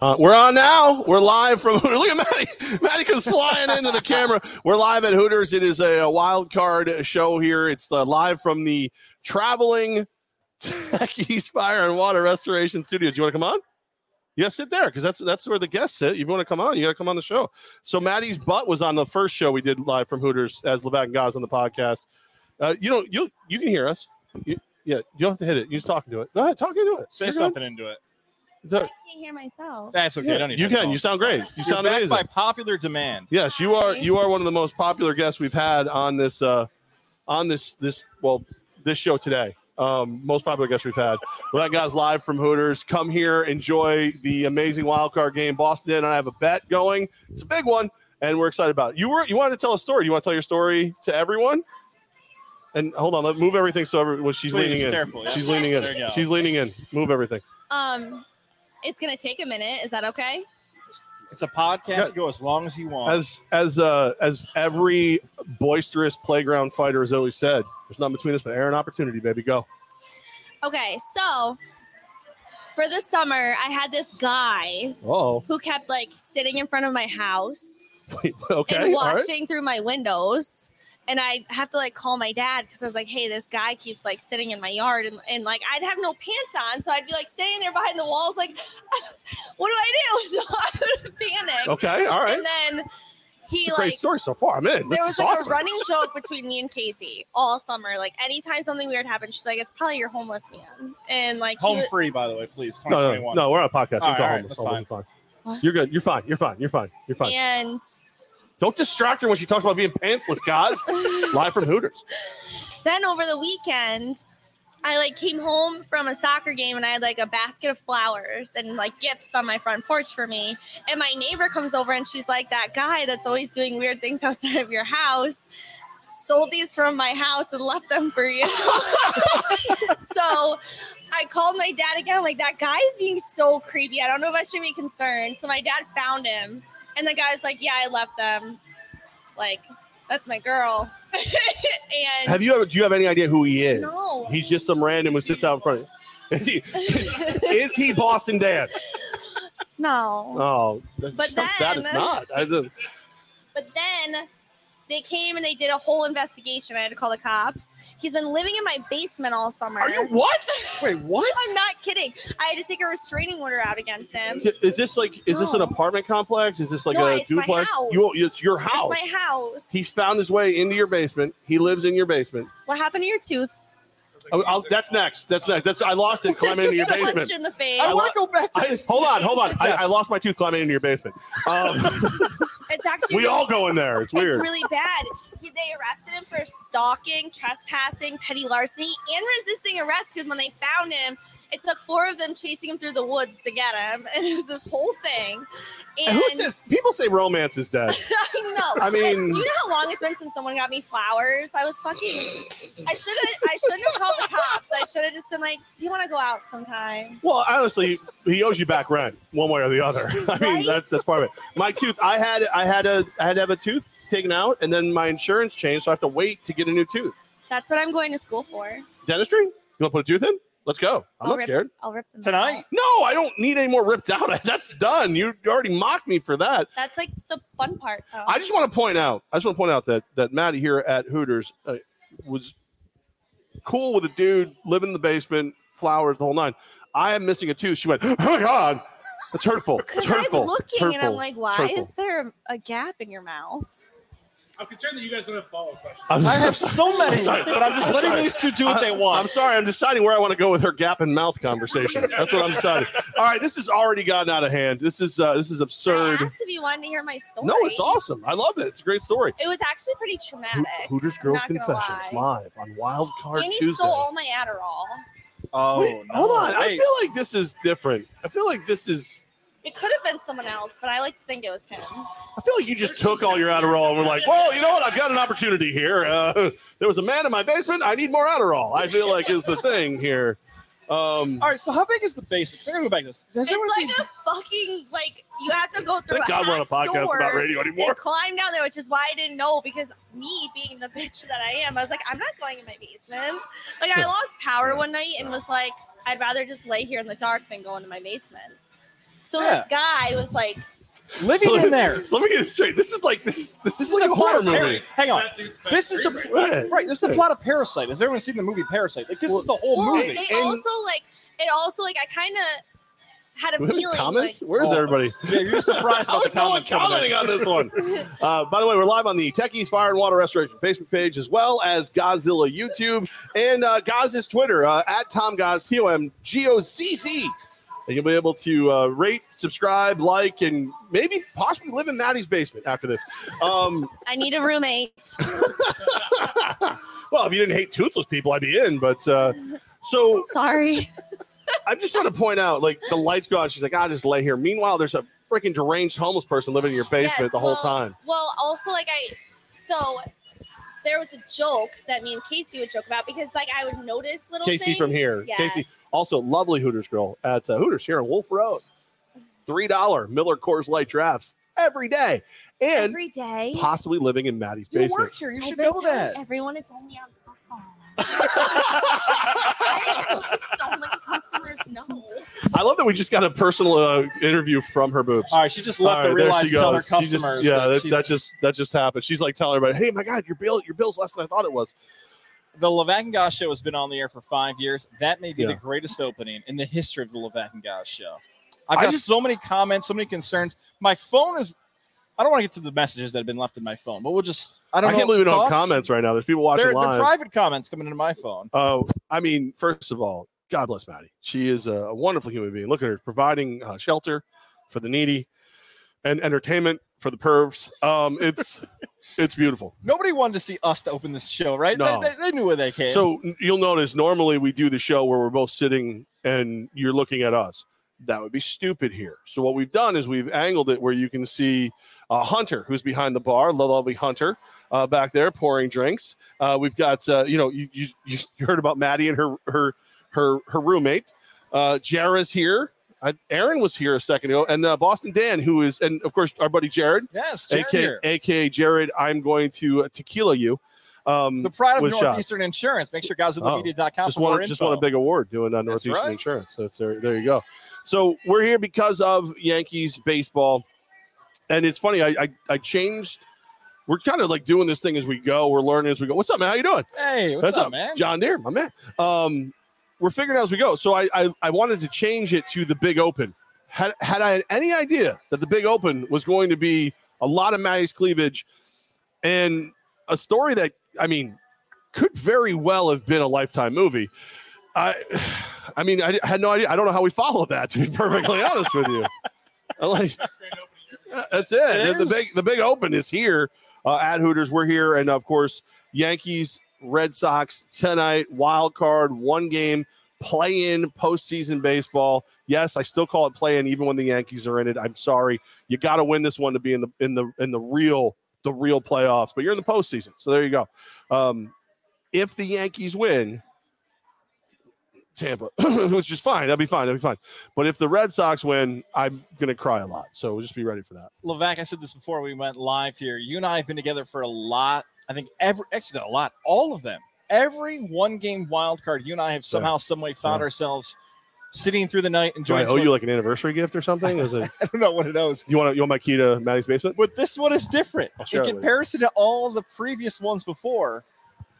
Uh, we're on now. We're live from Hooters. Look at Maddie. Maddie comes flying into the camera. We're live at Hooters. It is a, a wild card show here. It's the, live from the traveling East Fire and Water Restoration Studios. You want to come on? Yeah, sit there because that's that's where the guests sit. If you want to come on, you got to come on the show. So Maddie's butt was on the first show we did live from Hooters as Levack and Goz on the podcast. Uh, you know, you you can hear us. You, yeah, you don't have to hit it. You just talking to it. Go ahead, talk into it. Say You're something into it. Is that- I can't hear myself. That's okay. Yeah, don't you can. headphones. You sound great. You You're sound back amazing. by popular demand. Yes, you are. You are one of the most popular guests we've had on this uh, on this this well this show today. Um, most popular guest we've had. Well, that guy's live from Hooters. Come here, enjoy the amazing wild card game. Boston and I have a bet going. It's a big one, and we're excited about it. You were you wanted to tell a story. You want to tell your story to everyone? And hold on, let move everything so every, well, she's Please, leaning in. careful, yeah. She's leaning in. There you go. She's leaning in. Move everything. Um, it's gonna take a minute. Is that okay? It's a podcast. Yeah. Go as long as you want. As as uh as every boisterous playground fighter has always said, there's nothing between us but air and opportunity, baby. Go. Okay, so for the summer, I had this guy Oh, who kept like sitting in front of my house okay. and all right. watching through my windows. And I'd have to like call my dad because I was like, hey, this guy keeps like sitting in my yard and, and like I'd have no pants on. So I'd be like standing there behind the walls, like, what do I do? So I would panic. Okay, all right. And then he It's a great story so far. I'm in. This there is was like awesome. a running joke between me and Casey all summer. Like anytime something weird happened, she's like, "It's probably your homeless man," and like Home was- free, by the way, please. no, no, no, we're on a podcast. All Don't right, go all right, homeless. that's Homeless is fine. You're good. You're fine. You're fine. You're fine. You're fine. and Don't distract her when she talks about being pantsless, guys. Live from Hooters. then over the weekend, I like came home from a soccer game and I had like a basket of flowers and like gifts on my front porch for me. And my neighbor comes over and she's like, "That guy that's always doing weird things outside of your house." Sold these from my house and left them for you. so I called my dad again. I'm like, that guy is being so creepy. I don't know if I should be concerned. So my dad found him, and the guy's like, yeah, I left them. Like, that's my girl. and Have you ever? Do you have any idea who he is? No. He's just some random who sits out in front of. Is he? Is, is he Boston Dan? no. Oh, that's But so sad. It's not. I But then they came and they did a whole investigation. I had to call the cops. He's been living in my basement all summer. Are you what? Wait, what? I'm not kidding. I had to take a restraining order out against him. Is this like? Is this an apartment complex? Is this like No, a it's my duplex? house. You, it's your house. It's my house. He's found his way into your basement. He lives in your basement. what happened to your tooth? Oh, I'll- that's next. That's next. That's I lost it climbing into your Just punched basement. in the face. I I want to go back to I, this. hold on, hold on. I, I lost my tooth climbing into your basement. Um, It's actually we all go in there. It's weird. It's really bad. He, they arrested him for stalking, trespassing, petty larceny, and resisting arrest because when they found him, it took four of them chasing him through the woods to get him. And it was this whole thing. And, and who says people say romance is dead? I know. I mean- do you know how long it's been since someone got me flowers? I was fucking. I should have. I shouldn't have called the cops. I should have just been like, "Do you want to go out sometime?" Well, honestly, he owes you back rent one way or the other. I mean, Right? that's that's part of it. My tooth, I had I had a I had to have a tooth taken out, and then my insurance changed, so I have to wait to get a new tooth. That's what I'm going to school for. Dentistry? You want to put a tooth in? Let's go. I'm I'll not rip- scared. I'll rip them Tonight? out. No, I don't need any more ripped out. That's done. You already mocked me for that. That's like the fun part, though. I just want to point out. I just want to point out that that Maddie here at Hooters uh, was cool with a dude living in the basement, flowers, the whole nine. I am missing a tooth. She went, "Oh my god, that's hurtful. It's hurtful. I'm It's looking and I'm hurtful. like, why hurtful." is there a gap in your mouth? I'm concerned that you guys don't have follow up questions. I'm- I have so many, sorry. but I'm just I'm letting sorry. these two do what they want. I'm sorry. I'm deciding where I want to go with her gap and mouth conversation. That's what I'm deciding. All right, this has already gotten out of hand. This is uh, this is I absurd. asked if you wanted to hear my story. No, it's awesome. I love it. It's a great story. It was actually pretty Ho- traumatic. Hooters Girls not Confessions lie. live on Wild Card and he Tuesday. stole all my Adderall. Oh, Wait, no. hold on. I feel like this is different. I feel like this is. It could have been someone else, but I like to think it was him. I feel like you just took all your Adderall and were like, well, you know what? I've got an opportunity here. Uh, there was a man in my basement. I need more Adderall. I feel like is the thing here. Um, All right, so how big is the basement? We're gonna go back to this. Has anyone It's seen? like a fucking like you have to go through thank a God we're on a hatch podcast door about radio anymore. and climb down there, which is why I didn't know because me being the bitch that I am, I was like, I'm not going in my basement. Like I lost power one night and was like, I'd rather just lay here in the dark than go into my basement. So Yeah. this guy was like, Living So- in there. So let me get it straight. This is like this is this, This is is like a a horror plot of movie. Hang on. That dude's best This is the favorite. Right. right. This is the plot of Parasite. Has everyone seen the movie Parasite? Like this is the whole well, movie. they And- also like it. Also like I kind of had a Do we have any feeling. comments? Like, Where's Oh. everybody? Yeah, you're surprised How about is the no one comments coming in. commenting on this one? Uh, by the way, we're live on the Techies Fire and Water Restoration Facebook page as well as Godzilla YouTube and uh, Goz's Twitter uh, at Tom Goz, T O M G O Z Z. And you'll be able to uh, rate, subscribe, like, and maybe possibly live in Maddie's basement after this. Um, I need a roommate. well, if you didn't hate toothless people, I'd be in. But uh, so Sorry. I'm just trying to point out, like the lights go out. She's like, "I'll just lay here." Meanwhile, there's a freaking deranged homeless person living in your basement Yes, the whole well- time. Well, also like I, so there was a joke that me and Casey would joke about because like I would notice little. Casey from here. Yes. Casey, also lovely Hooters girl at uh, Hooters here on Wolf Road. Three dollar Miller Coors Light drafts every day, and every day. possibly living in Maddie's You basement. work here. You I've should know that. Everyone, it's only alcohol. So many customers know. I love that we just got a personal uh, interview from her boobs. All right, she just left All to realize she tell her goes. She just- customers. yeah, that that, that just that just happened. She's like telling everybody, "Hey, my God, your bill, your bill's less than I thought it was." the Levack show has been on the air for five years. That may be Yeah. the greatest opening in the history of the Levack show. I've I got just- so many comments, so many concerns. My phone is. I don't want to get to the messages that have been left in my phone, but we'll just. I don't I can't believe we don't have comments right now. There's people watching They're, they're private comments coming into my phone. Oh, I mean, first of all, God bless Maddie. She is a wonderful human being. Look at her providing uh, shelter for the needy and entertainment for the pervs. Um, it's it's beautiful. Nobody wanted to see us to open this show, right? No. They, they, they knew where they came. So you'll notice normally we do the show where we're both sitting and you're looking at us. That would be stupid here. So what we've done is we've angled it where you can see uh, Hunter, who's behind the bar, the lovely Hunter, uh, back there pouring drinks. Uh, we've got uh, you know you, you you heard about Maddie and her her her her roommate. Uh, Jara's here. Uh, Aaron was here a second ago, and uh, Boston Dan, who is, and of course our buddy Jared, yes, Jared aka, here. aka Jared. I'm going to uh, tequila you. Um, the pride of. Northeastern Insurance. Make sure GodzillaMedia.com just for more won just won a big award doing uh, Northeastern right. Insurance. So it's there, there you go. So we're here because of Yankees baseball, and it's funny. I I, I changed. We're kind of like doing this thing as we go. We're learning as we go. What's up, man? How you doing? Hey, what's up, up, man? John Deere, my man. Um, we're figuring out as we go. So I, I I wanted to change it to the Big Open. Had had I had any idea that the Big Open was going to be a lot of Maddie's cleavage and a story that I mean could very well have been a lifetime movie. I I mean I had no idea. I don't know how we followed that to be perfectly honest with you. Like Best grand opening ever. that's it. It the is. big the big open is here uh, at Hooters. We're here, and of course, Yankees, Red Sox tonight. Wild card, one game, play in postseason baseball. Yes, I still call it play in, even when the Yankees are in it. I'm sorry, you got to win this one to be in the in the in the real the real playoffs. But you're in the postseason, so there you go. Um, if the Yankees win. Tampa, which is fine. That'll be fine. That'll be fine. But if the Red Sox win, I'm gonna cry a lot. So just be ready for that. Levack, I said this before we went live here. You and I have been together for a lot. I think every actually not a lot, all of them. Every one game wild card, you and I have somehow, some way found Yeah. ourselves sitting through the night Do I enjoying. owe you like an anniversary gift or something? Is it? I don't know what it owes. You want you want my key to Maddie's basement? But this one is different. In it with you. comparison to all the previous ones before,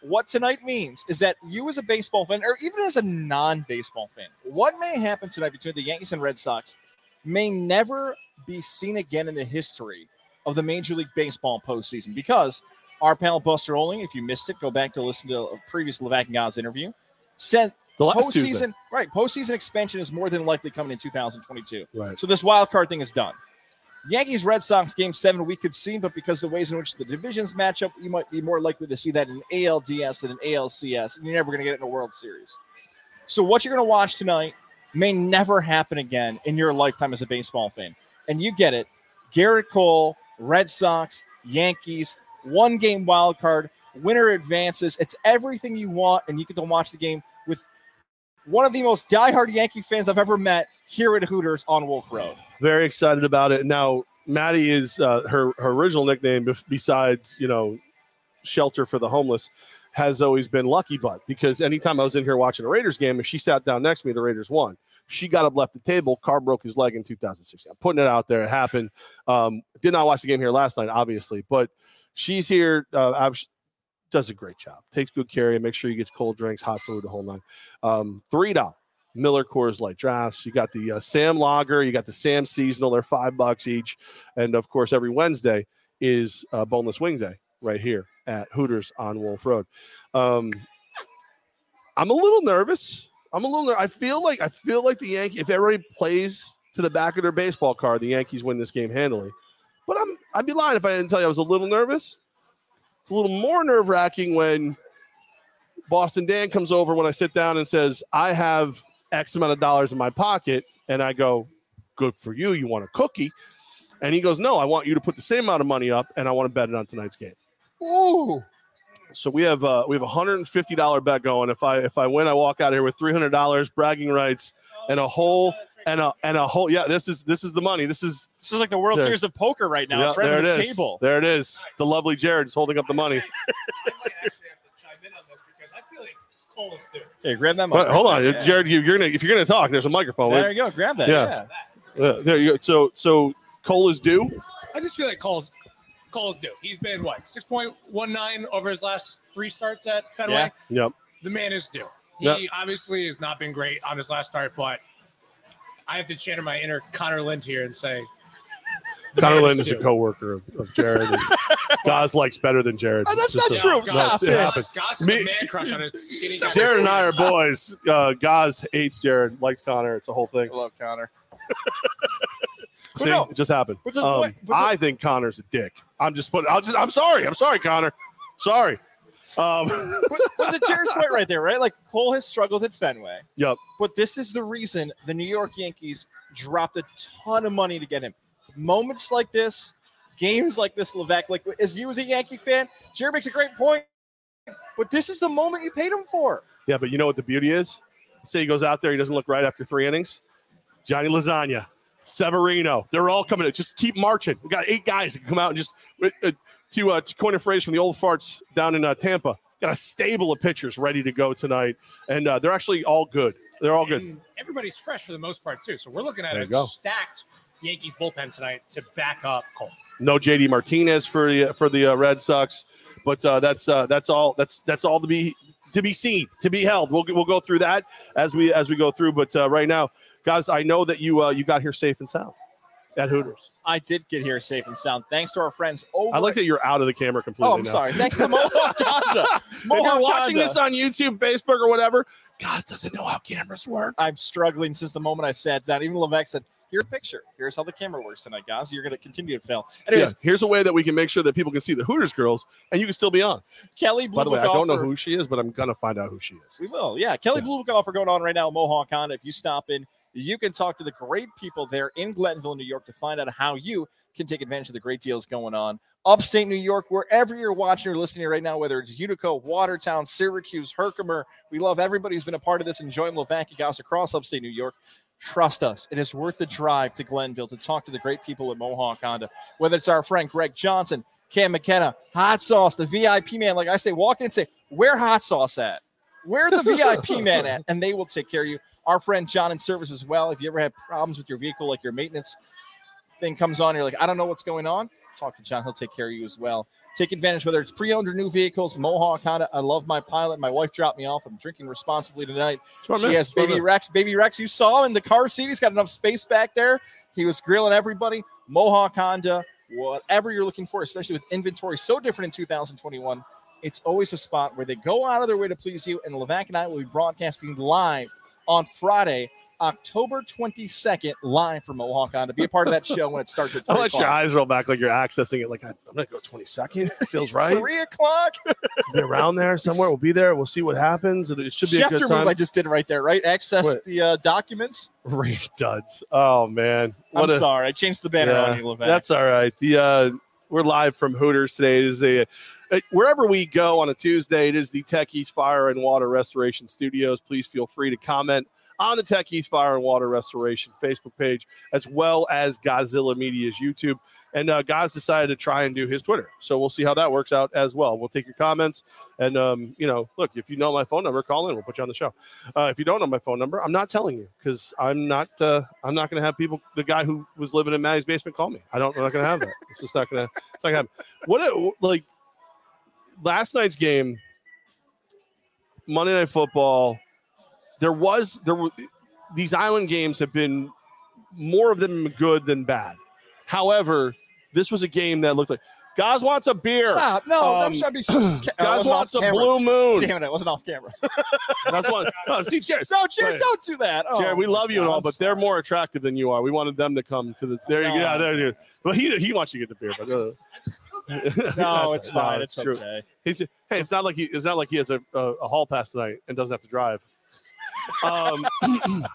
what tonight means is that you, as a baseball fan, or even as a non baseball fan, what may happen tonight between the Yankees and Red Sox may never be seen again in the history of the Major League Baseball postseason because our pal Buster Olney, if you missed it, go back to listen to a previous Levack and Goz interview, said The last postseason, Tuesday. right? Postseason expansion is more than likely coming in 2022. Right. So this wild card thing is done. Yankees Red Sox game seven we could see, but because the ways in which the divisions match up, you might be more likely to see that in ALDS than in ALCS. And you're never going to get it in a World Series. So what you're going to watch tonight may never happen again in your lifetime as a baseball fan. And you get it. Gerrit Cole, Red Sox, Yankees, one game wild card, winner advances. It's everything you want, and you get to watch the game with one of the most diehard Yankee fans I've ever met here at Hooters on Wolf Road. Very excited about it. Now, Maddie is uh, her her original nickname, besides you know, shelter for the homeless, has always been Lucky Butt because anytime I was in here watching a Raiders game, if she sat down next to me, the Raiders won. She got up, left the table. Car broke his leg in 2016. I'm putting it out there. It happened. Um, did not watch the game here last night, obviously, but she's here. Uh, does a great job. Takes good care of you. Make sure you gets cold drinks, hot food, the whole nine. Um, Three dollars. Miller Coors Light drafts. You got the uh, Sam Lager. You got the Sam Seasonal. They're five bucks each, and of course, every Wednesday is uh, Boneless Wing Day right here at Hooters on Wolf Road. Um, I'm a little nervous. I'm a little. Ner- I feel like I feel like the Yankees. If everybody plays to the back of their baseball card, the Yankees win this game handily. But I'm. I'd be lying if I didn't tell you I was a little nervous. It's a little more nerve wracking when Boston Dan comes over when I sit down and says, "I have X amount of dollars in my pocket," and I go, "Good for you. You want a cookie?" And he goes, "No, I want you to put the same amount of money up, and I want to bet it on tonight's game." Ooh. So we have uh, we have a hundred and fifty dollar bet going. If I if I win, I walk out of here with three hundred dollars, bragging rights, and a whole and a and a whole. Yeah, this is this is the money. This is This is like the World There. Series of Poker right now. yeah, it's right on the it is. table. There it is. The lovely Jared's holding up the money. I might actually have like is due. Hey, grab that. But mic hold on. Yeah. Jared. You, you're gonna if you're gonna talk, there's a microphone. There you go. Grab that. Yeah. Yeah. Uh, there you go. So so Cole is due. I just feel like Cole's Cole's due. He's been what six point one nine over his last three starts at Fenway. Yeah. Yep. The man is due. He Yep. obviously has not been great on his last start, but I have to channel my inner Connor Lind here and say the Connor man Lind is a due. coworker of, of Jared. And Goz likes better than Jared. Oh, that's not a- true. No, Stop it it. happens. Goz is Me- a man crush on his skinny guy. Jared and I are boys. Uh, Goz hates Jared, likes Connor. It's a whole thing. I love Connor. See, no, it just happened. but the Um, point- but the- I think Connor's a dick. I'm just putting. I'll just. I'm sorry. I'm sorry, Connor. Sorry. Um, but, but the Jared's point right there, right? Like Cole has struggled at Fenway. Yep. But this is the reason the New York Yankees dropped a ton of money to get him. Moments like this, games like this, Levack, like as you as a Yankee fan, Jared makes a great point. But this is the moment you paid him for. yeah, but you know what the beauty is? Say he goes out there, he doesn't look right after three innings. Johnny Lasagna, Severino, they're all coming. in. Just keep marching. We got eight guys that can come out and just uh, to uh, to coin a phrase from the old farts down in uh, Tampa. Got a stable of pitchers ready to go tonight, and uh, they're actually all good. They're all good. And everybody's fresh for the most part too. So we're looking at There a go. stacked Yankees bullpen tonight to back up Cole. no JD Martinez for the for the uh, Red Sox, but uh, that's uh, that's all that's that's all to be to be seen to be held. We'll we'll go through that as we as we go through. But uh, right now, guys, I know that you uh, you got here safe and sound at Hooters. I did get here safe and sound thanks to our friends over. I like that you're out of the camera completely. Oh, I'm now. sorry. Thanks to Mohawk Honda. If you're watching Honda. this on YouTube, Facebook, or whatever, guys doesn't know how cameras work. I'm struggling since the moment I sat down. Even Levack said, "Here's a picture. Here's how the camera works tonight, guys. You're going to continue to fail." Anyways, Yeah, here's a way that we can make sure that people can see the Hooters girls, and you can still be on. Kelly By Blue the way, I don't know who she is, but I'm gonna find out who she is. We will. Yeah. Kelly Yeah. Blue offer going on right now Mohawk Honda. If you stop in, you can talk to the great people there in Glenville, New York to find out how you can take advantage of the great deals going on. Upstate New York, wherever you're watching or listening right now, whether it's Utica, Watertown, Syracuse, Herkimer, we love everybody who's been a part of this join Levanky House across upstate New York. Trust us, it is worth the drive to Glenville to talk to the great people at Mohawk Honda. Whether it's our friend Greg Johnson, Cam McKenna, Hot Sauce, the VIP man, like I say, walk in and say, Where Hot Sauce at? Where the VIP man at? And they will take care of you. Our friend John in service as well. If you ever have problems with your vehicle, like your maintenance thing comes on, you're like, I don't know what's going on. Talk to John. He'll take care of you as well. Take advantage, whether it's pre-owned or new vehicles. Mohawk Honda. I love my pilot. My wife dropped me off. I'm drinking responsibly tonight. She man, has baby. Rex. Baby Rex, you saw in the car seat. He's got enough space back there. He was grilling everybody. Mohawk Honda, whatever you're looking for, especially with inventory so different in 2021, it's always a spot where they go out of their way to please you. And Levack and I will be broadcasting live on Friday, October 22nd, live from Mohawk Honda Be a part of that show when it starts at I 3 want your eyes roll back like you're accessing it. Like I, I'm gonna go 20 second. Feels right. 3 o'clock. be around there somewhere. We'll be there. We'll see what happens. It, it should be a Schefter good move time. I just did right there, right? Access What? the uh, documents. Great duds. Oh man, I'm a sorry. I changed the banner Yeah, on you, Levack. that's all right. The uh, we're live from Hooters today. It is a uh, wherever we go on a Tuesday. It is the Techies Fire and Water Restoration Studios. Please feel free to comment on the Tech East Fire and Water Restoration Facebook page, as well as Godzilla Media's YouTube. And uh, Goz decided to try and do his Twitter. So we'll see how that works out as well. We'll take your comments. And, um, you know, look, if you know my phone number, call in. We'll put you on the show. Uh, if you don't know my phone number, I'm not telling you because I'm not uh, I'm not going to have people, the guy who was living in Maddie's basement, call me. I don't, I'm not going to have that. It's just not going to, it's not going to happen. What, a, like, last night's game, Monday Night Football, there was there were these island games have been more of them good than bad. However, this was a game that looked like guys wants a beer. Stop. No, Um, that should be. Guys wants a blue moon. Damn it! It wasn't off camera. That's what. No, see, cheers. No, Jared, Right. don't do that. Oh, Jared, we love you and all, but they're more attractive than you are. We wanted them to come to the. There you go. No. Yeah, there you go. But he he wants you to get the beer. But uh, No, it's fine. no, It's true. okay. He's hey, it's not like he it's not like he has a, a, a hall pass tonight and doesn't have to drive. Um,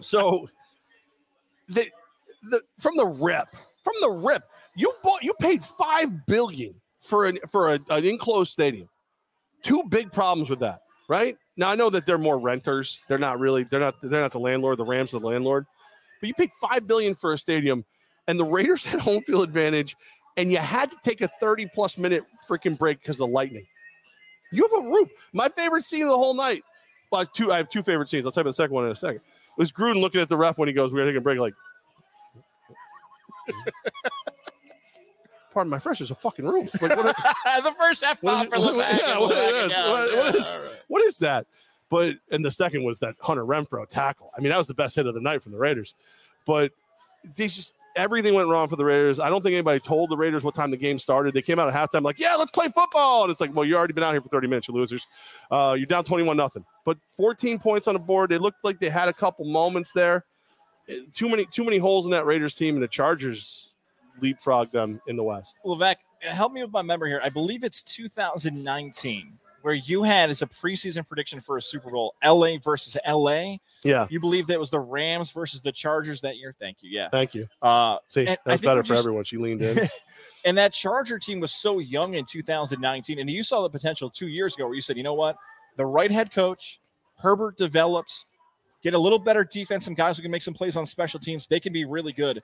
so the, the from the rip from the rip you bought you paid five billion for an for a, an enclosed stadium. Two big problems with that, right? Now I know that they're more renters. They're not really they're not they're not the landlord. The Rams are the landlord, but you paid five billion for a stadium, and the Raiders had home field advantage, and you had to take a thirty plus minute freaking break because of lightning. You have a roof. My favorite scene of the whole night. Well, I have two. I have two favorite scenes. I'll tell you the second one in a second. It was Gruden looking at the ref when he goes, "We're taking a break." Like, pardon my French. There's a fucking roof. Like, what, the first half What is pop it- for Levack. yeah, what is- what- what is- right. what is that? But and the second was that Hunter Renfrow tackle. I mean, that was the best hit of the night from the Raiders. But they just everything went wrong for the Raiders. I don't think anybody told the Raiders what time the game started. They came out at halftime like, "Yeah, let's play football," and it's like, "Well, you already been out here for 30 minutes, you losers. Uh, you're down 21 nothing." But 14 points on the board. They looked like they had a couple moments there. Eh, Too many, too many holes in that Raiders team, and the Chargers leapfrogged them in the West. Levack, help me with my memory here. I believe it's 2019 where you had as a preseason prediction for a Super Bowl, LA versus LA. Yeah, You believe that it was the Rams versus the Chargers that year. Thank you. Yeah. thank you. Uh, See, that's better for just- everyone. She leaned in. and that Charger team was so young in 2019. And you saw the potential two years ago where you said, you know what? The right head coach, Herbert develops, get a little better defense, some guys who can make some plays on special teams. They can be really good.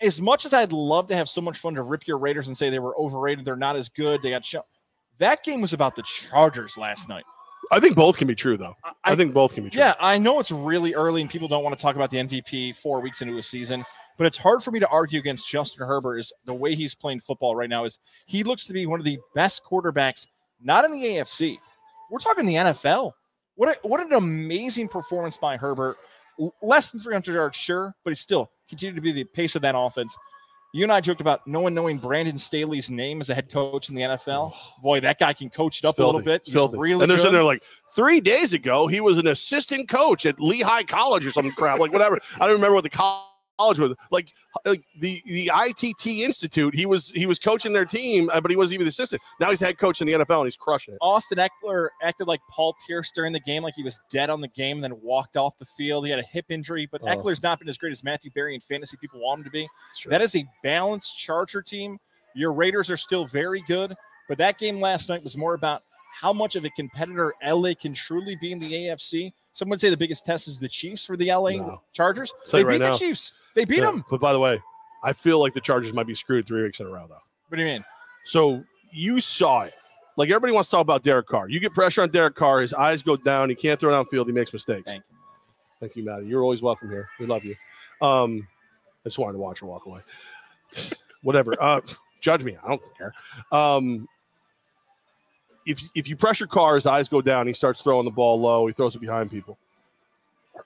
As much as I'd love to have so much fun to rip your Raiders and say they were overrated, they're not as good, they got. That game was about the Chargers last night. I think both can be true, though. I, I- think both can be true. Yeah, I know it's really early and people don't want to talk about the MVP four weeks into a season, but it's hard for me to argue against Justin Herbert. Is the way he's playing football right now is he looks to be one of the best quarterbacks, not in the AFC. We're talking the NFL. What a, what an amazing performance by Herbert. Less than 300 yards, sure, but he still continued to be the pace of that offense. You and I joked about no one knowing Brandon Staley's name as a head coach in the NFL. Boy, that guy can coach it up a little bit. He's filthy. really and they're good. sitting there like three days ago he was an assistant coach at Lehigh College or some crap, like whatever. I don't remember what the college was like. Like the the ITT Institute, he was he was coaching their team, uh, but he wasn't even the assistant. Now he's head coach in the NFL and he's crushing it. Austin Ekeler acted like Paul Pierce during the game, like he was dead on the game, and then walked off the field. He had a hip injury, but Oh. Ekeler's not been as great as Matthew Berry and fantasy people want him to be. That is a balanced Charger team. Your Raiders are still very good, but that game last night was more about how much of a competitor LA can truly be in the AFC. Some would say the biggest test is the Chiefs for the LA No. Chargers. They right beat now. the Chiefs. They beat Yeah, them. But by the way, I feel like the Chargers might be screwed three weeks in a row though. What do you mean? So you saw it. Like everybody wants to talk about Derek Carr. You get pressure on Derek Carr, his eyes go down. He can't throw downfield. He makes mistakes. Thank you. Thank you, Maddie. You're always welcome here. We love you. Um, I just wanted to watch her walk away. Whatever. Uh, judge me. I don't care. Um, if if you pressure Carr, his eyes go down. He starts throwing the ball low. He throws it behind people.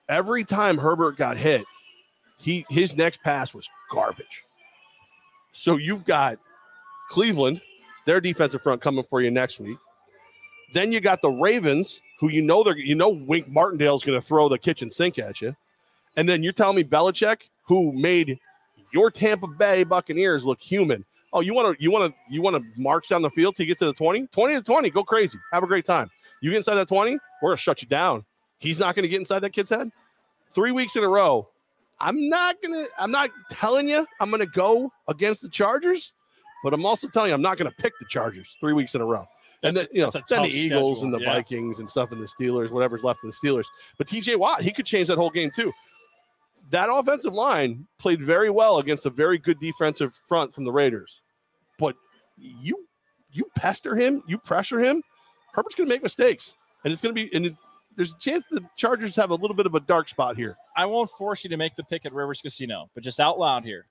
Every time Herbert got hit, he his next pass was garbage. So you've got Cleveland, their defensive front coming for you next week. Then you got the Ravens, who you know they're you know Wink Martindale's going to throw the kitchen sink at you, and then you're telling me Belichick, who made your Tampa Bay Buccaneers look human. Oh, you want to you want to you want to march down the field to get to the 20? 20 to 20, go crazy. Have a great time. You get inside that 20, we're going to shut you down. He's not going to get inside that kid's head. 3 weeks in a row. I'm not going to I'm not telling you I'm going to go against the Chargers, but I'm also telling you I'm not going to pick the Chargers 3 weeks in a row. and then That's you know, then the Eagles schedule, and the yeah. Vikings and stuff, and the Steelers, whatever's left of the Steelers. But TJ Watt, he could change that whole game too. That offensive line played very well against a very good defensive front from the Raiders. You you pester him, you pressure him, Herbert's going to make mistakes, and it's going to be and it, there's a chance the Chargers have a little bit of a dark spot here. I won't force you to make the pick at Rivers Casino, but just out loud here.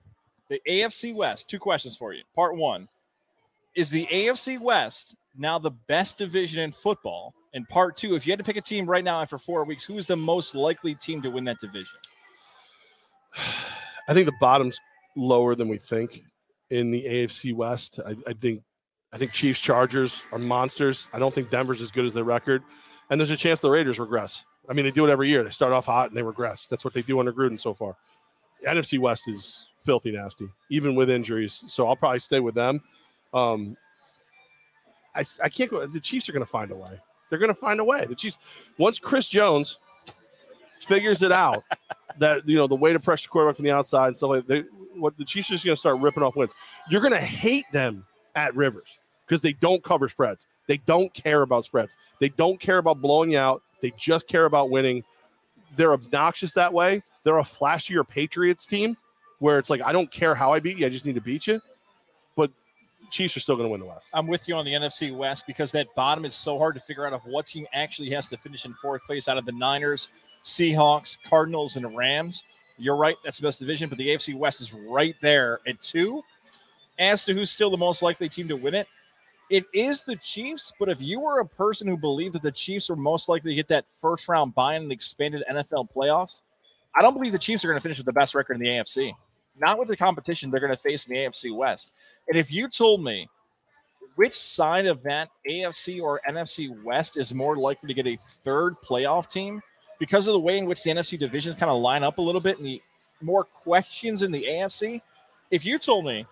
The AFC West, two questions for you. Part one Is the AFC West now the best division in football? And part two, if you had to pick a team right now after four weeks, who is the most likely team to win that division? I think the bottom's lower than we think in the AFC West. I, I think I think Chiefs Chargers are monsters. I don't think Denver's as good as their record, and there's a chance the Raiders regress. I mean, they do it every year. They start off hot and they regress. That's what they do under Gruden so far. The NFC West is filthy nasty, even with injuries. So I'll probably stay with them. Um, I, I can't go. The Chiefs are going to find a way. They're going to find a way. The Chiefs, once Chris Jones figures it out, that you know the way to pressure quarterback from the outside and stuff like they, what the Chiefs are just going to start ripping off wins. You're going to hate them at Rivers because they don't cover spreads. They don't care about spreads. They don't care about blowing you out. They just care about winning. They're obnoxious that way. They're a flashier Patriots team where it's like I don't care how I beat you. I just need to beat you. But Chiefs are still going to win the West. I'm with you on the NFC West because that bottom is so hard to figure out of what team actually has to finish in fourth place out of the Niners, Seahawks, Cardinals, and Rams. You're right, that's the best division, but the AFC West is right there at two. As to who's still the most likely team to win it, it is the Chiefs. But if you were a person who believed that the Chiefs were most likely to get that first round buy in the expanded NFL playoffs, I don't believe the Chiefs are going to finish with the best record in the AFC. Not with the competition they're going to face in the AFC West. And if you told me which side of that AFC or NFC West is more likely to get a third playoff team because of the way in which the NFC divisions kind of line up a little bit and the more questions in the AFC. If you told me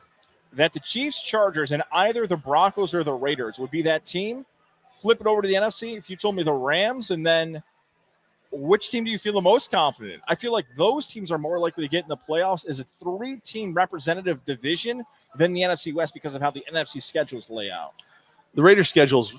that the Chiefs, Chargers, and either the Broncos or the Raiders would be that team, flip it over to the NFC. If you told me the Rams and then which team do you feel the most confident? I feel like those teams are more likely to get in the playoffs as a three team representative division than the NFC West because of how the NFC schedules lay out. the Raiders' schedule's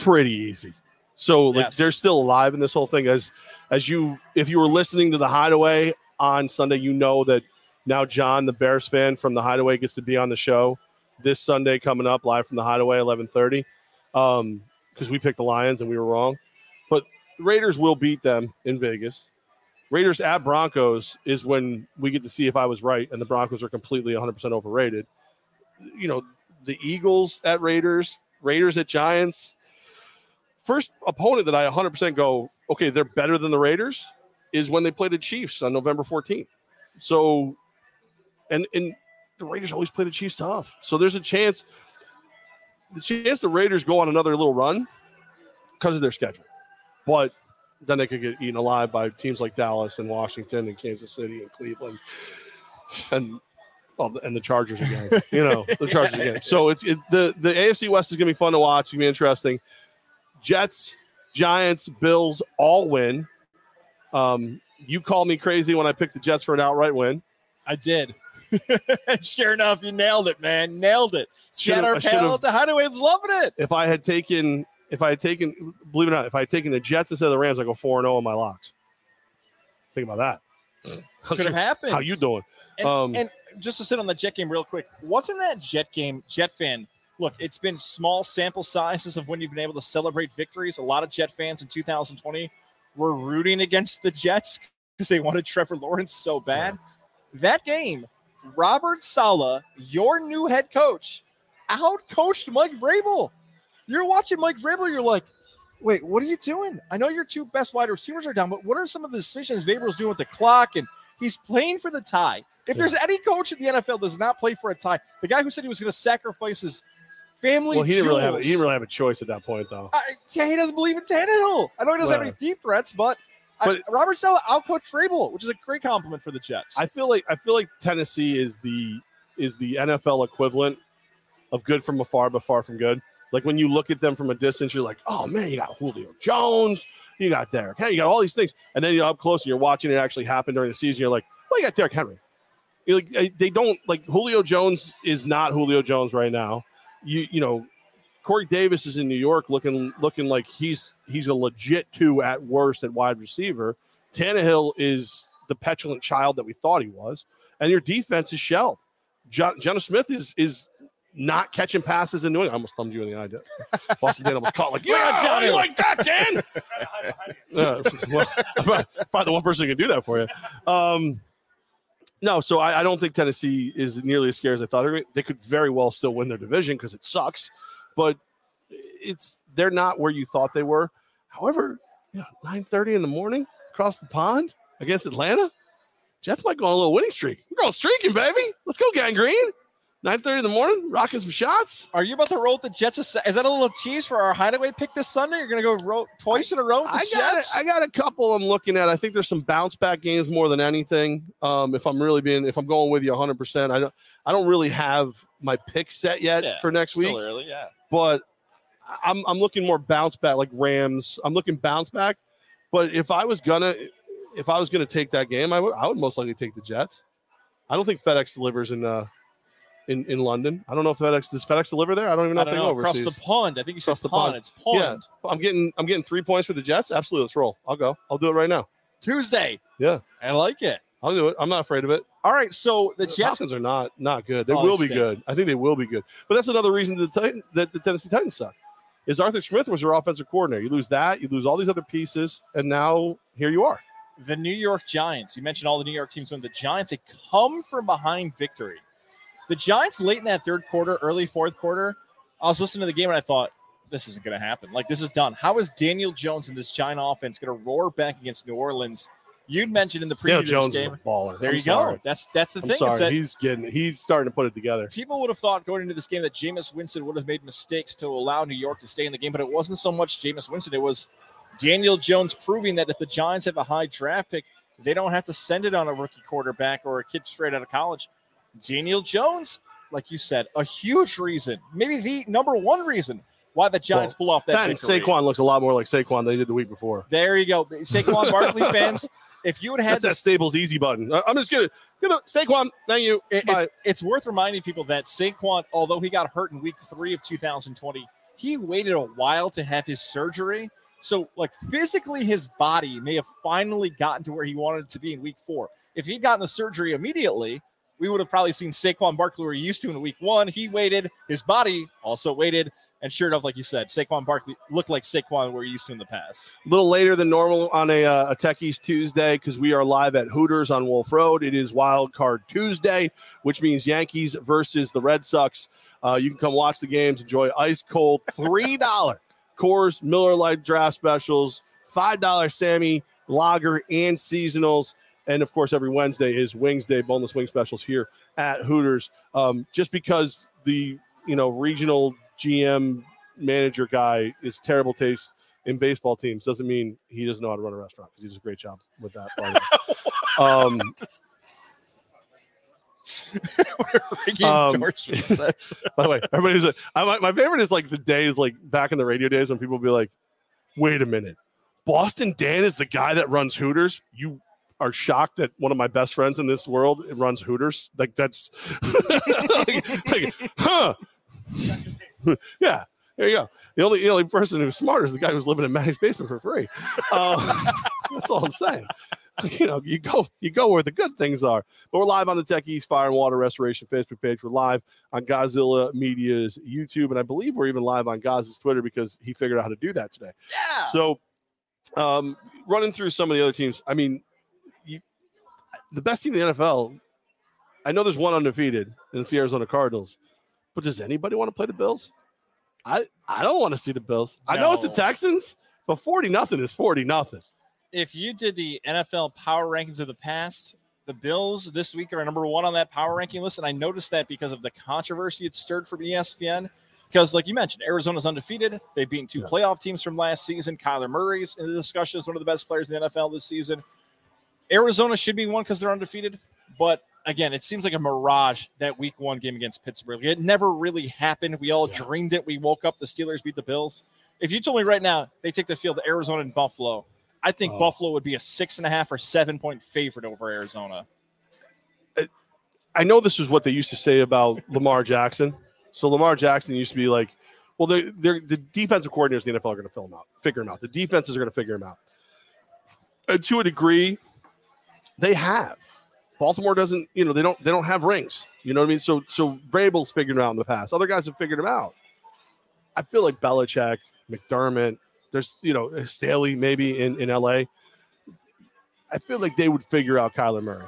pretty easy. So like Yes. they're still alive in this whole thing. As as you if you were listening to the hideaway on Sunday, you know that now John, the Bears fan from the hideaway, gets to be on the show this Sunday coming up live from the hideaway, 1130. Um, because we picked the Lions and we were wrong. But the Raiders will beat them in Vegas. Raiders at Broncos is when we get to see if I was right and the Broncos are completely 100% overrated. You know, the Eagles at Raiders, Raiders at Giants. First opponent that I 100% go, okay, they're better than the Raiders is when they play the Chiefs on November 14th. So, and and the Raiders always play the Chiefs tough. So there's a chance, the chance the Raiders go on another little run because of their schedule. But then they could get eaten alive by teams like Dallas and Washington and Kansas City and Cleveland and well, and the Chargers again. You know, the Chargers again. So it's it, the the AFC West is going to be fun to watch. It's going to be interesting. Jets, Giants, Bills all win. Um, you called me crazy when I picked the Jets for an outright win. I did. sure enough, you nailed it, man. Nailed it. Chat our panel at the Hideaway's loving it. If I had taken, if I had taken, believe it or not, if I had taken the Jets instead of the Rams, I go four and zero on my locks. Think about that. Could have happened. How you doing? And, Um, and just to sit on the Jet game real quick, wasn't that Jet game, Jet fan? Look, it's been small sample sizes of when you've been able to celebrate victories. A lot of Jet fans in 2020 were rooting against the Jets because they wanted Trevor Lawrence so bad. That game, Robert Saleh, your new head coach, out coached Mike Vrabel. You're watching Mike Vrabel, you're like, wait, what are you doing? I know your two best wide receivers are down, but what are some of the decisions Vrabel's doing with the clock? And he's playing for the tie. If there's any coach in the NFL does not play for a tie, the guy who said he was going to sacrifice his family. well, he didn't really have. A, he didn't really have a choice at that point, though. I, yeah, he doesn't believe in Tannehill. I know he doesn't have any deep threats, but, But- I, Robert Saleh outcoached Vrabel, which is a great compliment for the Jets. I feel like I feel like Tennessee is the is the NFL equivalent of good from afar, but far from good. Like when you look at them from a distance, you're like, oh man, you got Julio Jones, you got Derrick, hey, you got all these things, and then you're up close and you're watching it actually happen during the season. You're like, well, you got Derrick Henry. You're like they don't like Julio Jones is not Julio Jones right now. You you know, Corey Davis is in New York, looking looking like he's he's a legit two at worst at wide receiver. Tannehill is the petulant child that we thought he was, and your defense is shelled. John, Smith is is not catching passes and doing. I almost thumbed you in the eye. Boston Dan almost caught like, yeah, Johnny, like that, Dan. uh, well, probably the one person who can do that for you. Um, no, so I, I, don't think Tennessee is nearly as scared as I thought. They could very well still win their division because it sucks, but it's they're not where you thought they were. However, you know, nine thirty in the morning across the pond against Atlanta, Jets might go on a little winning streak. We're going streaking, baby. Let's go, Gang Green. 9.30 in the morning, rocking some shots. Are you about to roll with the Jets? Is that a little tease for our hideaway pick this Sunday? You're going to go ro- twice in a row I got, a, I got a couple I'm looking at. I think there's some bounce back games more than anything. Um, if I'm really being, if I'm going with you 100%, I don't, I don't really have my pick set yet yeah, for next week. Early, yeah. But I'm, I'm looking more bounce back, like Rams. I'm looking bounce back. But if I was gonna, if I was gonna take that game, I would, I would most likely take the Jets. I don't think FedEx delivers in uh, in, in London. I don't know if FedEx does FedEx deliver there. I don't even know I if they know. overseas. Across the pond. I think you said the pond. pond. It's pond. Yeah, I'm getting I'm getting three points for the Jets. Absolutely, let's roll. I'll go. I'll do it right now. Tuesday. Yeah, I like it. I'll do it. I'm not afraid of it. All right, so the, the Jets Falcons are not not good. They oh, will be good. I think they will be good. But that's another reason the Titan, that the Tennessee Titans suck. Is Arthur Smith was your offensive coordinator? You lose that, you lose all these other pieces, and now here you are. The New York Giants. You mentioned all the New York teams. When the Giants, they come from behind victory. The Giants late in that third quarter, early fourth quarter, I was listening to the game and I thought, this isn't going to happen. Like, this is done. How is Daniel Jones and this Giant offense going to roar back against New Orleans? You'd mentioned in the preview Jones game. Is a baller. There I'm you sorry. go. That's that's the I'm thing. Sorry. he's getting he's starting to put it together. People would have thought going into this game that Jameis Winston would have made mistakes to allow New York to stay in the game, but it wasn't so much Jameis Winston. It was Daniel Jones proving that if the Giants have a high draft pick, they don't have to send it on a rookie quarterback or a kid straight out of college. Daniel Jones like you said, a huge reason, maybe the number one reason why the Giants well, pull off that. That and Saquon looks a lot more like Saquon than they did the week before. There you go, Saquon Barkley fans. If you had had that Staples easy button, I'm just gonna, you know, Saquon. Thank you. It, it's, it's worth reminding people that Saquon, although he got hurt in Week Three of 2020, he waited a while to have his surgery. So, like physically, his body may have finally gotten to where he wanted it to be in Week Four. If he'd gotten the surgery immediately, we would have probably seen Saquon Barkley we're used to in week one. He waited, his body also waited. And sure enough, like you said, Saquon Barkley looked like Saquon we're used to in the past. A little later than normal on a, uh, a Techies Tuesday because we are live at Hooters on Wolf Road. It is Wild Card Tuesday, which means Yankees versus the Red Sox. Uh, you can come watch the games, enjoy ice cold $3 Coors Miller Lite draft specials, $5 Sammy Lager and seasonals. And of course, every Wednesday is Wings Day, boneless wing specials here at Hooters. Um, just because the you know regional GM manager guy is terrible taste in baseball teams doesn't mean he doesn't know how to run a restaurant because he does a great job with that. um, um, by the way, everybody's like, I, my favorite is like the days like back in the radio days when people be like, "Wait a minute, Boston Dan is the guy that runs Hooters." You are shocked that one of my best friends in this world runs Hooters. Like that's like, like, huh? yeah. There you go. The only the only person who's smart is the guy who's living in Maddie's basement for free. Uh, that's all I'm saying. You know, you go you go where the good things are. But we're live on the Tech East Fire and Water Restoration Facebook page. We're live on Godzilla Media's YouTube, and I believe we're even live on Goz's Twitter because he figured out how to do that today. Yeah. So, um, running through some of the other teams. I mean, the best team in the NFL. I know there's one undefeated, and it's the Arizona Cardinals. But does anybody want to play the Bills? I I don't want to see the Bills. No. I know it's the Texans, but 40 nothing is 40 nothing. If you did the NFL power rankings of the past, the Bills this week are number one on that power ranking list. And I noticed that because of the controversy it stirred from ESPN. Because, like you mentioned, Arizona's undefeated. They've beaten two yeah. playoff teams from last season. Kyler Murray's in the discussion as one of the best players in the NFL this season. Arizona should be one because they're undefeated. But again, it seems like a mirage that week one game against Pittsburgh. It never really happened. We all yeah. dreamed it. We woke up, the Steelers beat the Bills. If you told me right now they take the field Arizona and Buffalo, I think oh. Buffalo would be a six and a half or seven point favorite over Arizona. I know this is what they used to say about Lamar Jackson. So Lamar Jackson used to be like, Well, they're, they're, the defensive coordinators in the NFL are going to fill them out, figure him out. The defenses are going to figure him out. And to a degree, they have. Baltimore doesn't, you know, they don't they don't have rings. You know what I mean? So so Vrabel's figured it out in the past. Other guys have figured them out. I feel like Belichick, McDermott, there's you know Staley maybe in in LA. I feel like they would figure out Kyler Murray.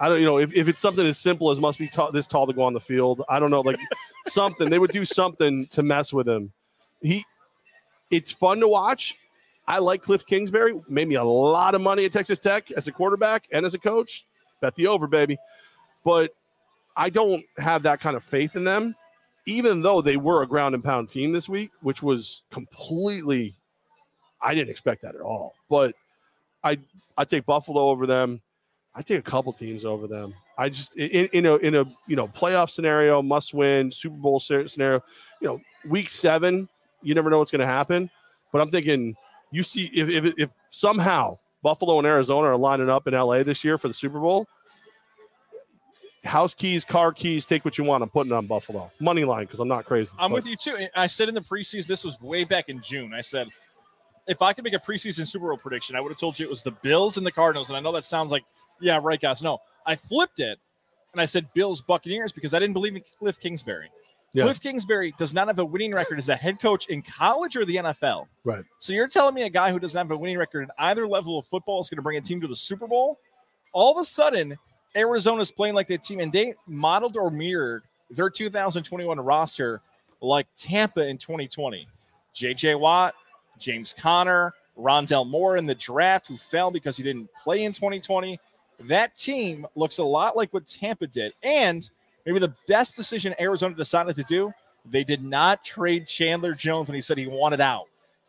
I don't, you know, if, if it's something as simple as must be this tall to go on the field, I don't know, like something they would do something to mess with him. He, it's fun to watch. I like Cliff Kingsbury. Made me a lot of money at Texas Tech as a quarterback and as a coach. Bet the over, baby. But I don't have that kind of faith in them, even though they were a ground and pound team this week, which was completely. I didn't expect that at all. But I I take Buffalo over them. I take a couple teams over them. I just in, in a in a you know playoff scenario, must win Super Bowl scenario. You know, week seven, you never know what's going to happen. But I'm thinking you see if, if if somehow Buffalo and Arizona are lining up in LA this year for the Super Bowl. House keys, car keys, take what you want. I'm putting on Buffalo money line because I'm not crazy. I'm but- with you too. I said in the preseason, this was way back in June. I said, if I could make a preseason Super Bowl prediction, I would have told you it was the Bills and the Cardinals. And I know that sounds like, yeah, right, guys. No, I flipped it and I said Bills Buccaneers because I didn't believe in Cliff Kingsbury. Yeah. Cliff Kingsbury does not have a winning record as a head coach in college or the NFL. Right. So you're telling me a guy who doesn't have a winning record in either level of football is going to bring a team to the Super Bowl? All of a sudden, Arizona's playing like that team, and they modeled or mirrored their 2021 roster like Tampa in 2020. JJ Watt, James Conner, Rondale Moore in the draft, who fell because he didn't play in 2020. That team looks a lot like what Tampa did. And maybe the best decision Arizona decided to do, they did not trade Chandler Jones when he said he wanted out.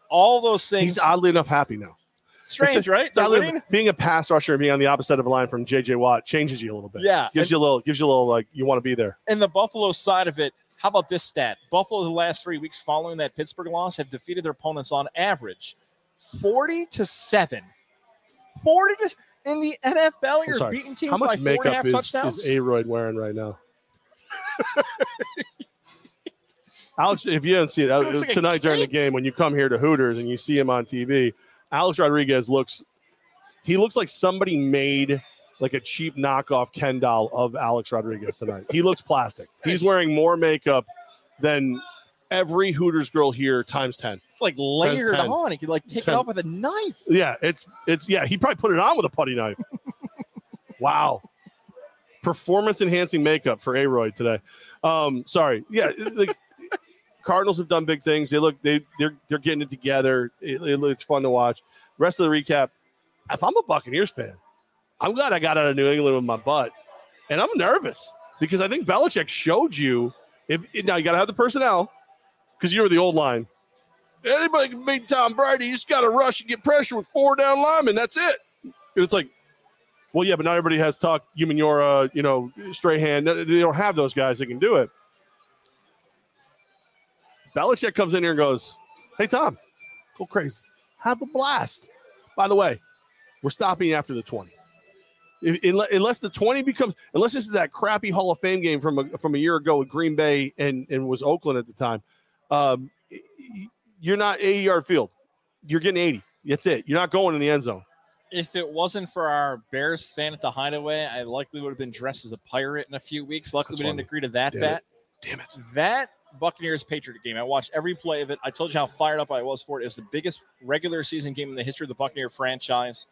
All those things He's oddly enough happy now. strange, right? It's oddly being a pass rusher and being on the opposite of a line from JJ Watt changes you a little bit. Yeah, Gives you a little, gives you a little like you want to be there. And the Buffalo side of it, how about this stat? Buffalo, the last three weeks following that Pittsburgh loss, have defeated their opponents on average 40 to 7. 40 to in the NFL, you're beating teams How by much four and a makeup half is, touchdowns. is A-Rod wearing right now? Alex, if you haven't seen it uh, tonight during the game, when you come here to Hooters and you see him on TV, Alex Rodriguez looks, he looks like somebody made like a cheap knockoff Ken doll of Alex Rodriguez tonight. He looks plastic. He's wearing more makeup than every Hooters girl here times 10. it's like layered 10. on. He could like take 10. it off with a knife. Yeah, it's it's yeah. He probably put it on with a putty knife. wow, performance enhancing makeup for A-Rod today. Um, sorry, yeah. The Cardinals have done big things. They look they they're they're getting it together. It, it- it's fun to watch. Rest of the recap. If I'm a Buccaneers fan, I'm glad I got out of New England with my butt, and I'm nervous because I think Belichick showed you if now you got to have the personnel because you were the old line. Anybody can beat Tom Brady. You just got to rush and get pressure with four down linemen. That's it. It's like, well, yeah, but not everybody has talk. Umenyiora, you know, Strahan. They don't have those guys that can do it. Belichick comes in here and goes, "Hey Tom, go crazy, have a blast." By the way, we're stopping after the twenty. If, unless, unless the twenty becomes, unless this is that crappy Hall of Fame game from a, from a year ago with Green Bay and and was Oakland at the time, um, you're not 80 yard field. You're getting 80. That's it. You're not going in the end zone. If it wasn't for our Bears fan at the hideaway, I likely would have been dressed as a pirate in a few weeks. Luckily, That's we didn't agree to that Damn bet. it. Damn it. That Buccaneers Patriot game, I watched every play of it. I told you how fired up I was for it. It was the biggest regular season game in the history of the Buccaneer franchise.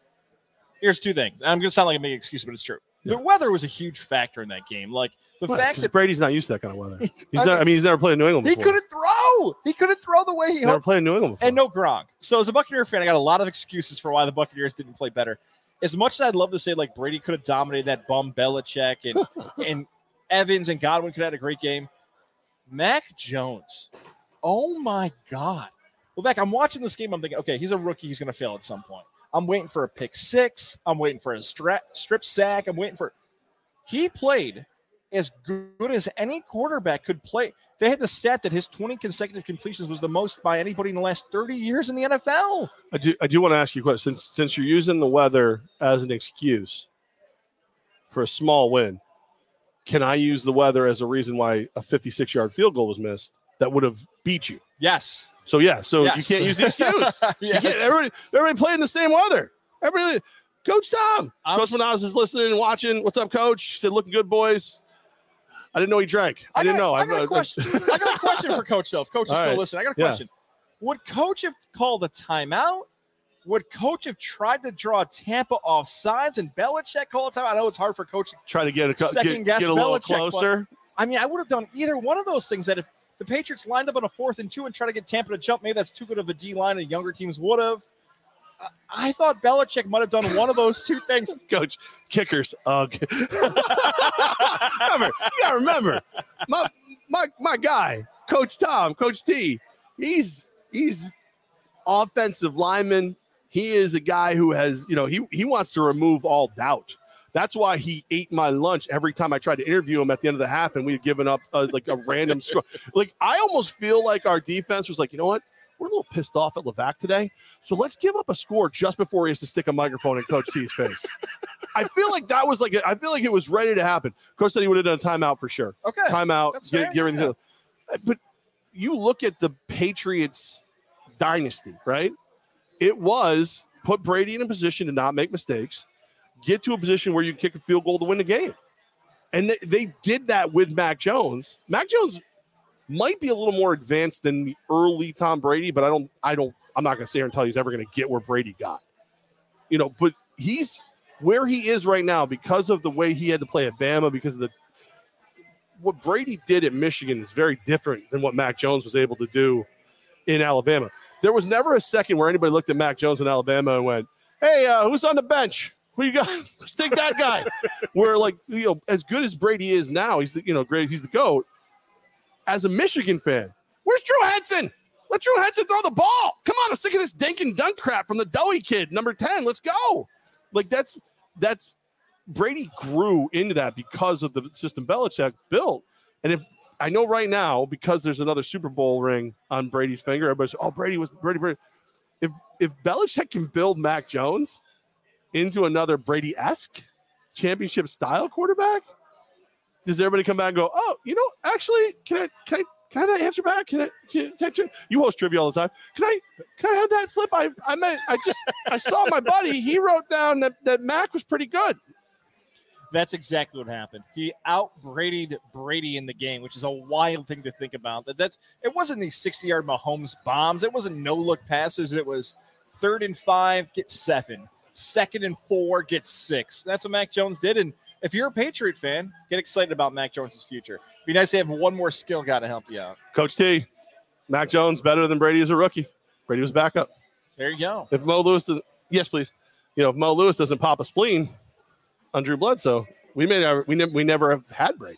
Here's two things. I'm going to sound like a big excuse, but it's true. The weather was a huge factor in that game. Like the What? fact that Brady's not used to that kind of weather. He's I not, I mean, he's never played in New England Before. he couldn't throw, he couldn't throw the way he never hoped. played in New England before. And no Gronk. So as a Buccaneer fan, I got a lot of excuses for why the Buccaneers didn't play better. As much as I'd love to say like Brady could have dominated that bum Belichick and and Evans and Godwin could have had a great game. Mac Jones. Oh my God. Well, back, I'm watching this game. I'm thinking, okay, he's a rookie. He's going to fail at some point. I'm waiting for a pick six. I'm waiting for a strip sack. I'm waiting for. He played as good as any quarterback could play. They had the stat that his 20 consecutive completions was the most by anybody in the last 30 years in the NFL. I do, I do want to ask you a question. Since, since you're using the weather as an excuse for a small win, can I use the weather as a reason why a 56 yard field goal was missed that would have beat you. Yes. So yeah, so you can't use the excuse. Yes. everybody, everybody playing the same weather. Everybody, Coach Tom, I'm- Coach Menas is listening and watching. What's up, Coach? He said, "Looking good, boys." I didn't know he drank. I, didn't got- know. I got I- a question. I got a question for Coach Self. Coach is still right. listening, I got a Yeah. question. Would Coach have called a timeout? Would Coach have tried to draw Tampa off sides and Belichick call a timeout? I know it's hard for Coach. To try to get a, Second get, guess get a little Belichick, closer. I mean, I would have done either one of those things. That if the Patriots lined up on a fourth and two and try to get Tampa to jump, maybe that's too good of a D line, and younger teams would have. I- thought Belichick might have done one of those two things. Coach, kickers. Ugh. remember, you gotta remember, my my my guy, Coach Tom, Coach T. He's he's offensive lineman. He is a guy who has, you know, he he wants to remove all doubt. That's why he ate my lunch every time I tried to interview him at the end of the half, and we had given up uh, like a random score. Like I almost feel like our defense was like, you know what, we're a little pissed off at Levack today, so let's give up a score just before he has to stick a microphone in Coach T's face. I feel like that was like I feel like it was ready to happen. Coach said he would have done a timeout for sure. Okay. Timeout. Get, get yeah. But you look at the Patriots dynasty, right? It was put Brady in a position to not make mistakes, get to a position where you kick a field goal to win the game. And they, they did that with Mac Jones. Mac Jones might be a little more advanced than the early Tom Brady, but I don't, I don't, I'm not going to sit here and tell you he's ever going to get where Brady got. You know, but he's where he is right now because of the way he had to play at Bama, because of the what Brady did at Michigan is very different than what Mac Jones was able to do in Alabama. There was never a second where anybody looked at Mac Jones in Alabama and went, "Hey, uh, who's on the bench? Who you got? Let's take that guy." where like you know, as good as Brady is now, he's the you know great, he's the goat. As a Michigan fan, where's Drew Henson? Let Drew Henson throw the ball. Come on, I'm sick of this dink and dunk crap from the doughy kid, number 10. Let's go. Like that's that's Brady grew into that because of the system Belichick built. And if I know right now, because there's another Super Bowl ring on Brady's finger, everybody's oh Brady was Brady Brady. If if Belichick can build Mac Jones into another Brady-esque championship style quarterback, does everybody come back and go, oh, you know, actually, can I can I can I have that answer back? Can I can, can I you host trivia all the time? Can I can I have that slip? I I meant I just I saw my buddy, he wrote down that, that Mac was pretty good. That's exactly what happened. He out Brady'd Brady in the game, which is a wild thing to think about. That that's it wasn't these 60 yard Mahomes bombs. It wasn't no look passes. It was third and five, get seven. Second and four, get six. That's what Mac Jones did. And if you're a Patriot fan, get excited about Mac Jones's future. It'd Be nice to have one more skill guy to help you out. Coach T, Mac Jones better than Brady as a rookie. Brady was backup. There you go. If Mo Lewis, yes, please. You know, if Mo Lewis doesn't pop a spleen on Drew Bledsoe, we may never, we never, we never have had Brady.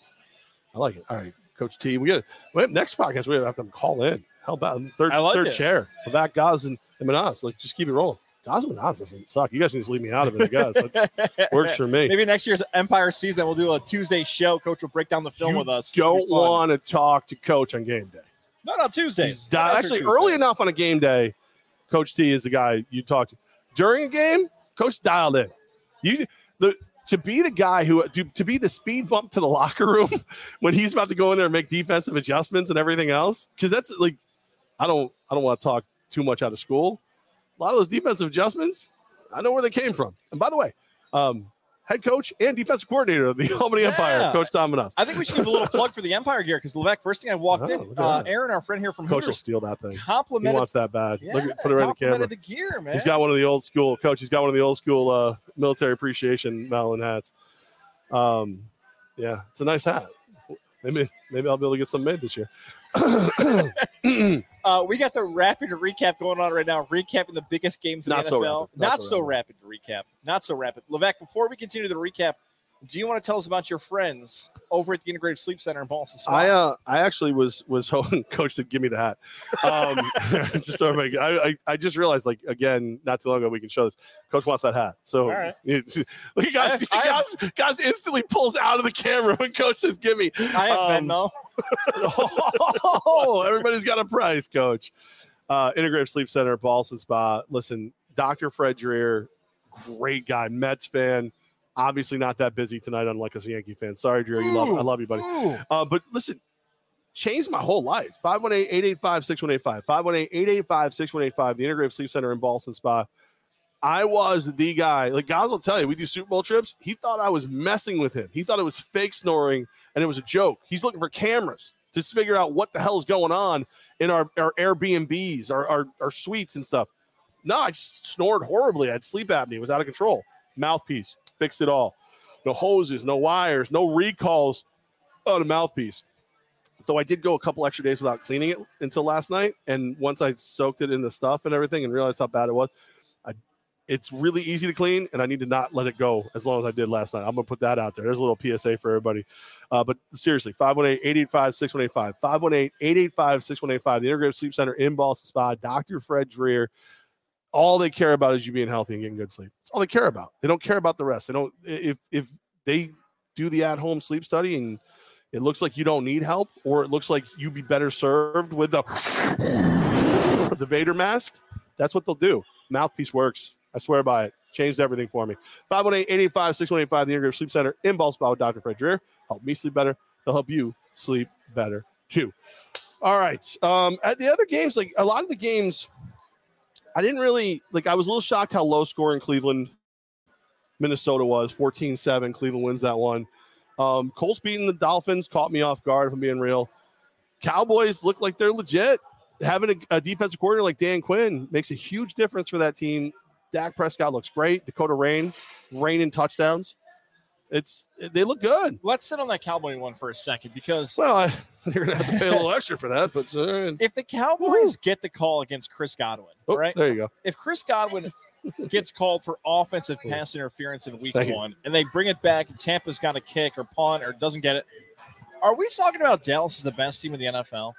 I like it. All right, Coach T, we got wait, next podcast. We have to call in. How about third, I like third it. chair? Back Goz and, and Menas. Like, just keep it rolling. And doesn't suck. You guys can just leave me out of it. I guess That's, works for me. Maybe next year's Empire season, we'll do a Tuesday show. Coach will break down the film You with us. Don't want to talk to Coach on game day. Not on Tuesday. Di- actually early enough on a game day. Coach T is the guy you talk to during a game. Coach dialed in. You the to be the guy who to, to be the speed bump to the locker room when he's about to go in there and make defensive adjustments and everything else. Because that's like I don't I don't want to talk too much out of school. A lot of those defensive adjustments, I know where they came from. And by the way, um, head coach and defensive coordinator of the Albany Empire, Coach Tom Menas. I think we should give a little plug for the Empire gear because Levack, first thing I walked Oh, in, uh. Aaron, our friend here from Coach will steal that thing. He wants that bad. yeah, Look at, put it right in the camera. the gear, man. He's got one of the old school coach. He's got one of the old school uh, military appreciation Malin hats. Um, yeah, it's a nice hat. Maybe maybe I'll be able to get some made this year. uh, we got the rapid recap going on right now, recapping the biggest games in Not the so NFL. rapid. Not Not, so so rapid to recap. Not so rapid. Levack, before we continue the recap, do you want to tell us about your friends over at the Integrated Sleep Center in Ballston? I uh I actually was was hoping coach said give me the hat. Um, just so everybody, I, I I just realized like again not too long ago we can show this. Coach wants that hat. So All right. you- look at guys. I have- you see I have- guys, guys instantly pulls out of the camera when coach says give me. I have um, Venmo. oh, everybody's got a price, coach. Uh, Integrative Sleep Center, Ballston Spa. Listen, Dr. Fred Dreher, great guy, Mets fan. Obviously, not that busy tonight, unlike us Yankee fans. Sorry, Dreher. You love, I love you, buddy. Uh, but listen, changed my whole life. 518-885-6185. 518-885-6185, the Integrative Sleep Center in Ballston Spa. I was the guy. Like guys will tell you, we do Super Bowl trips. He thought I was messing with him. He thought it was fake snoring and it was a joke. He's looking for cameras to figure out what the hell is going on in our, our Airbnbs, our, our, our suites and stuff. No, I just snored horribly. I had sleep apnea. It was out of control. Mouthpiece fixed it all. No hoses, no wires, no recalls on a mouthpiece. Though I did go a couple extra days without cleaning it until last night. And once I soaked it in the stuff and everything and realized how bad it was, I, it's really easy to clean. And I need to not let it go as long as I did last night. I'm to put that out there. There's a little PSA for everybody. Uh, but seriously, 518 885 6185. 518 885 6185. The Integrative Sleep Center in Ballston Spa. Dr. Fred Dreher all they care about is you being healthy and getting good sleep. That's all they care about. They don't care about the rest. They don't if if they do the at home sleep study and it looks like you don't need help, or it looks like you'd be better served with the the Vader mask. That's what they'll do. Mouthpiece works. I swear by it. Changed everything for me. 518-885-6185, the Integrative Sleep Center in Ballston Spa with Dr. Fred Dreher. Help me sleep better. They'll help you sleep better too. All right. Um, at the other games, like a lot of the games, I didn't really like. I was a little shocked how low scoring Cleveland, Minnesota was 14 7. Cleveland wins that one. Um, Colts beating the Dolphins caught me off guard, if I'm being real. Cowboys look like they're legit. Having a, a defensive coordinator like Dan Quinn makes a huge difference for that team. Dak Prescott looks great. Dakota Rain, rain in touchdowns. It's they look good. Let's sit on that Cowboy one for a second because Well, I, they're gonna have to pay a little extra for that, but uh, if the Cowboys get the call against Chris Godwin, oh, right? there you go. If Chris Godwin gets called for offensive pass interference in week Thank you. one and they bring it back and Tampa's got a kick or punt or doesn't get it, are we talking about Dallas is the best team in the NFL?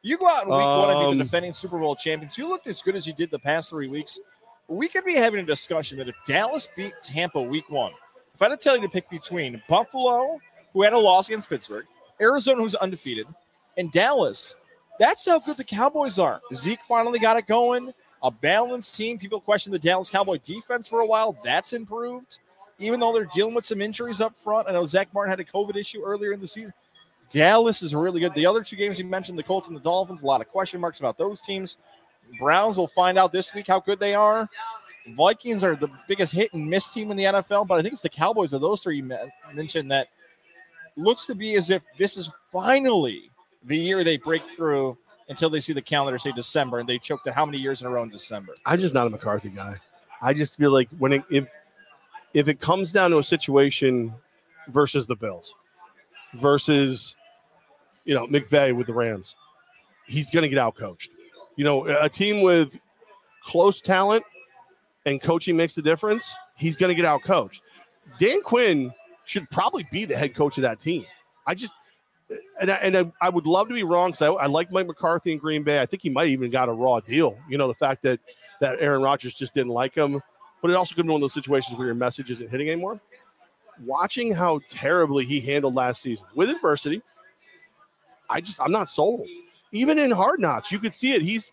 You go out in week one and be Um, the defending Super Bowl champions. You looked as good as you did the past three weeks. We could be having a discussion that if Dallas beat Tampa week one, if I had to tell you to pick between Buffalo, who had a loss against Pittsburgh, Arizona, who's undefeated, and Dallas, that's how good the Cowboys are. Zeke finally got it going. A balanced team. People questioned the Dallas Cowboy defense for a while. That's improved, even though they're dealing with some injuries up front. I know Zack Martin had a COVID issue earlier in the season. Dallas is really good. The other two games you mentioned, the Colts and the Dolphins, a lot of question marks about those teams. Browns will find out this week how good they are. Vikings are the biggest hit and miss team in the NFL, but I think it's the Cowboys of those three mentioned that looks to be as if this is finally the year they break through until they see the calendar say December and they choked it how many years in a row in December. I'm just not a McCarthy guy. I just feel like when it, if if it comes down to a situation versus the Bills versus you know McVay with the Rams, he's going to get outcoached. You know, a team with close talent and coaching makes the difference. He's going to get out coached. Dan Quinn should probably be the head coach of that team. I just and I, and I, I would love to be wrong because I, I like Mike McCarthy in Green Bay. I think he might even got a raw deal. You know, the fact that that Aaron Rodgers just didn't like him, but it also could be one of those situations where your message isn't hitting anymore. Watching how terribly he handled last season with adversity, I just I'm not sold. Even in Hard Knocks, you could see it. He's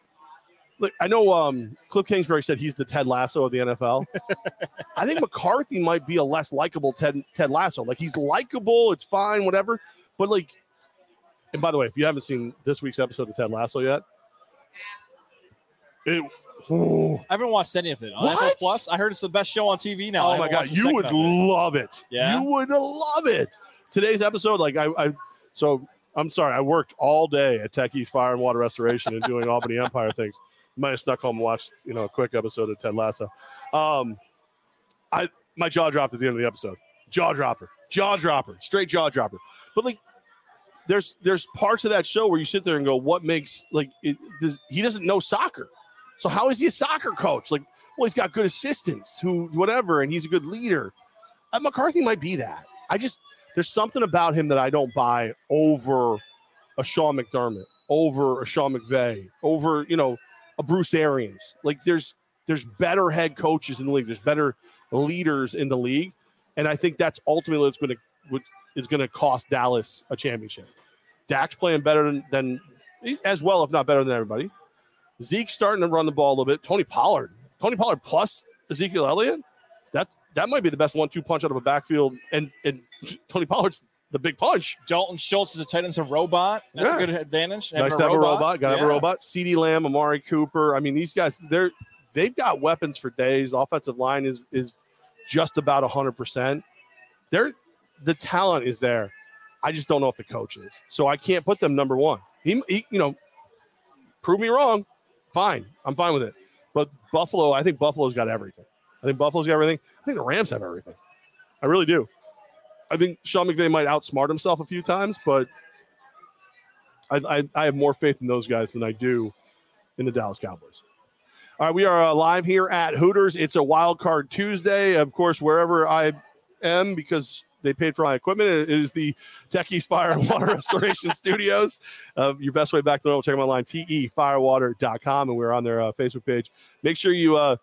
look. I know um, Cliff Kingsbury said he's the Ted Lasso of the NFL. I think McCarthy might be a less likable Ted Ted Lasso. Like he's likable, it's fine, whatever. But like, and by the way, if you haven't seen this week's episode of Ted Lasso yet, it. oh, I haven't watched any of it. On What? Plus, I heard it's the best show on TV now. Oh my god, you would of it. love it. Yeah? you would love it. Today's episode, like I, I, so I'm sorry, I worked all day at Tech East Fire and Water Restoration and doing Albany Empire things. Might have snuck home and watched, you know, a quick episode of Ted Lasso. Um, I my jaw dropped at the end of the episode. Jaw dropper, jaw dropper, straight jaw dropper. But like, there's there's parts of that show where you sit there and go, what makes like it, does, he doesn't know soccer, so how is he a soccer coach? Like, well, he's got good assistants who whatever, and he's a good leader. Uh, McCarthy might be that. I just there's something about him that I don't buy over a Sean McDermott, over a Sean McVay, over you know a Bruce Arians. Like there's there's better head coaches in the league. There's better leaders in the league, and I think that's ultimately what's going to is going to cost Dallas a championship. Dak's playing better than, than as well, if not better than everybody. Zeke's starting to run the ball a little bit. Tony Pollard, Tony Pollard plus Ezekiel Elliott. That that might be the best one-two punch out of a backfield. And and Tony Pollard's the big punch. Dalton Schultz is a tight end's a robot. That's Yeah. a good advantage. nice to have a robot. Got to have a robot. CeeDee Lamb, Amari Cooper. I mean, these guys, they're they've got weapons for days. Offensive line is is just about hundred percent. They're the talent is there. I just don't know if the coach is. So I can't put them number one. He, he you know, prove me wrong. Fine, I'm fine with it. But Buffalo, I think Buffalo's got everything. I think Buffalo's got everything. I think the Rams have everything. I really do. I think Sean McVay might outsmart himself a few times, but I, I, I have more faith in those guys than I do in the Dallas Cowboys. All right, we are uh, live here at Hooters. It's a wild card Tuesday. Of course, wherever I am, because they paid for my equipment, it is the Techies Fire and Water Restoration Studios. Uh, your best way back to normal, check them online, tefirewater.com, and we're on their uh, Facebook page. Make sure you uh,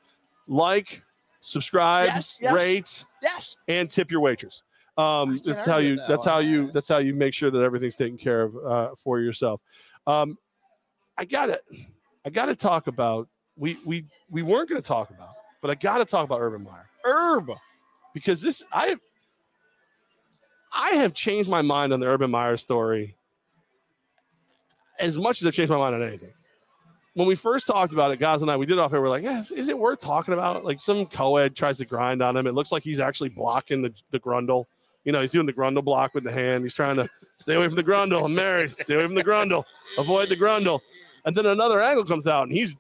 like, subscribe, Yes, yes. rate, Yes. and tip your waitress. Um, that's how you. that That's how you. That's how you make sure that everything's taken care of uh, for yourself. Um, I got to I got to talk about. We we we weren't going to talk about, but I got to talk about Urban Meyer Herb. because this I I have changed my mind on the Urban Meyer story as much as I've changed my mind on anything. When we first talked about it, guys and I, we did it off air. We're like, yeah, is, is it worth talking about? Like some co-ed tries to grind on him. It looks like he's actually blocking the, the grundle. You know, he's doing the grundle block with the hand. He's trying to stay away from the grundle. I'm married. Stay away from the grundle. Avoid the grundle. And then another angle comes out, and he's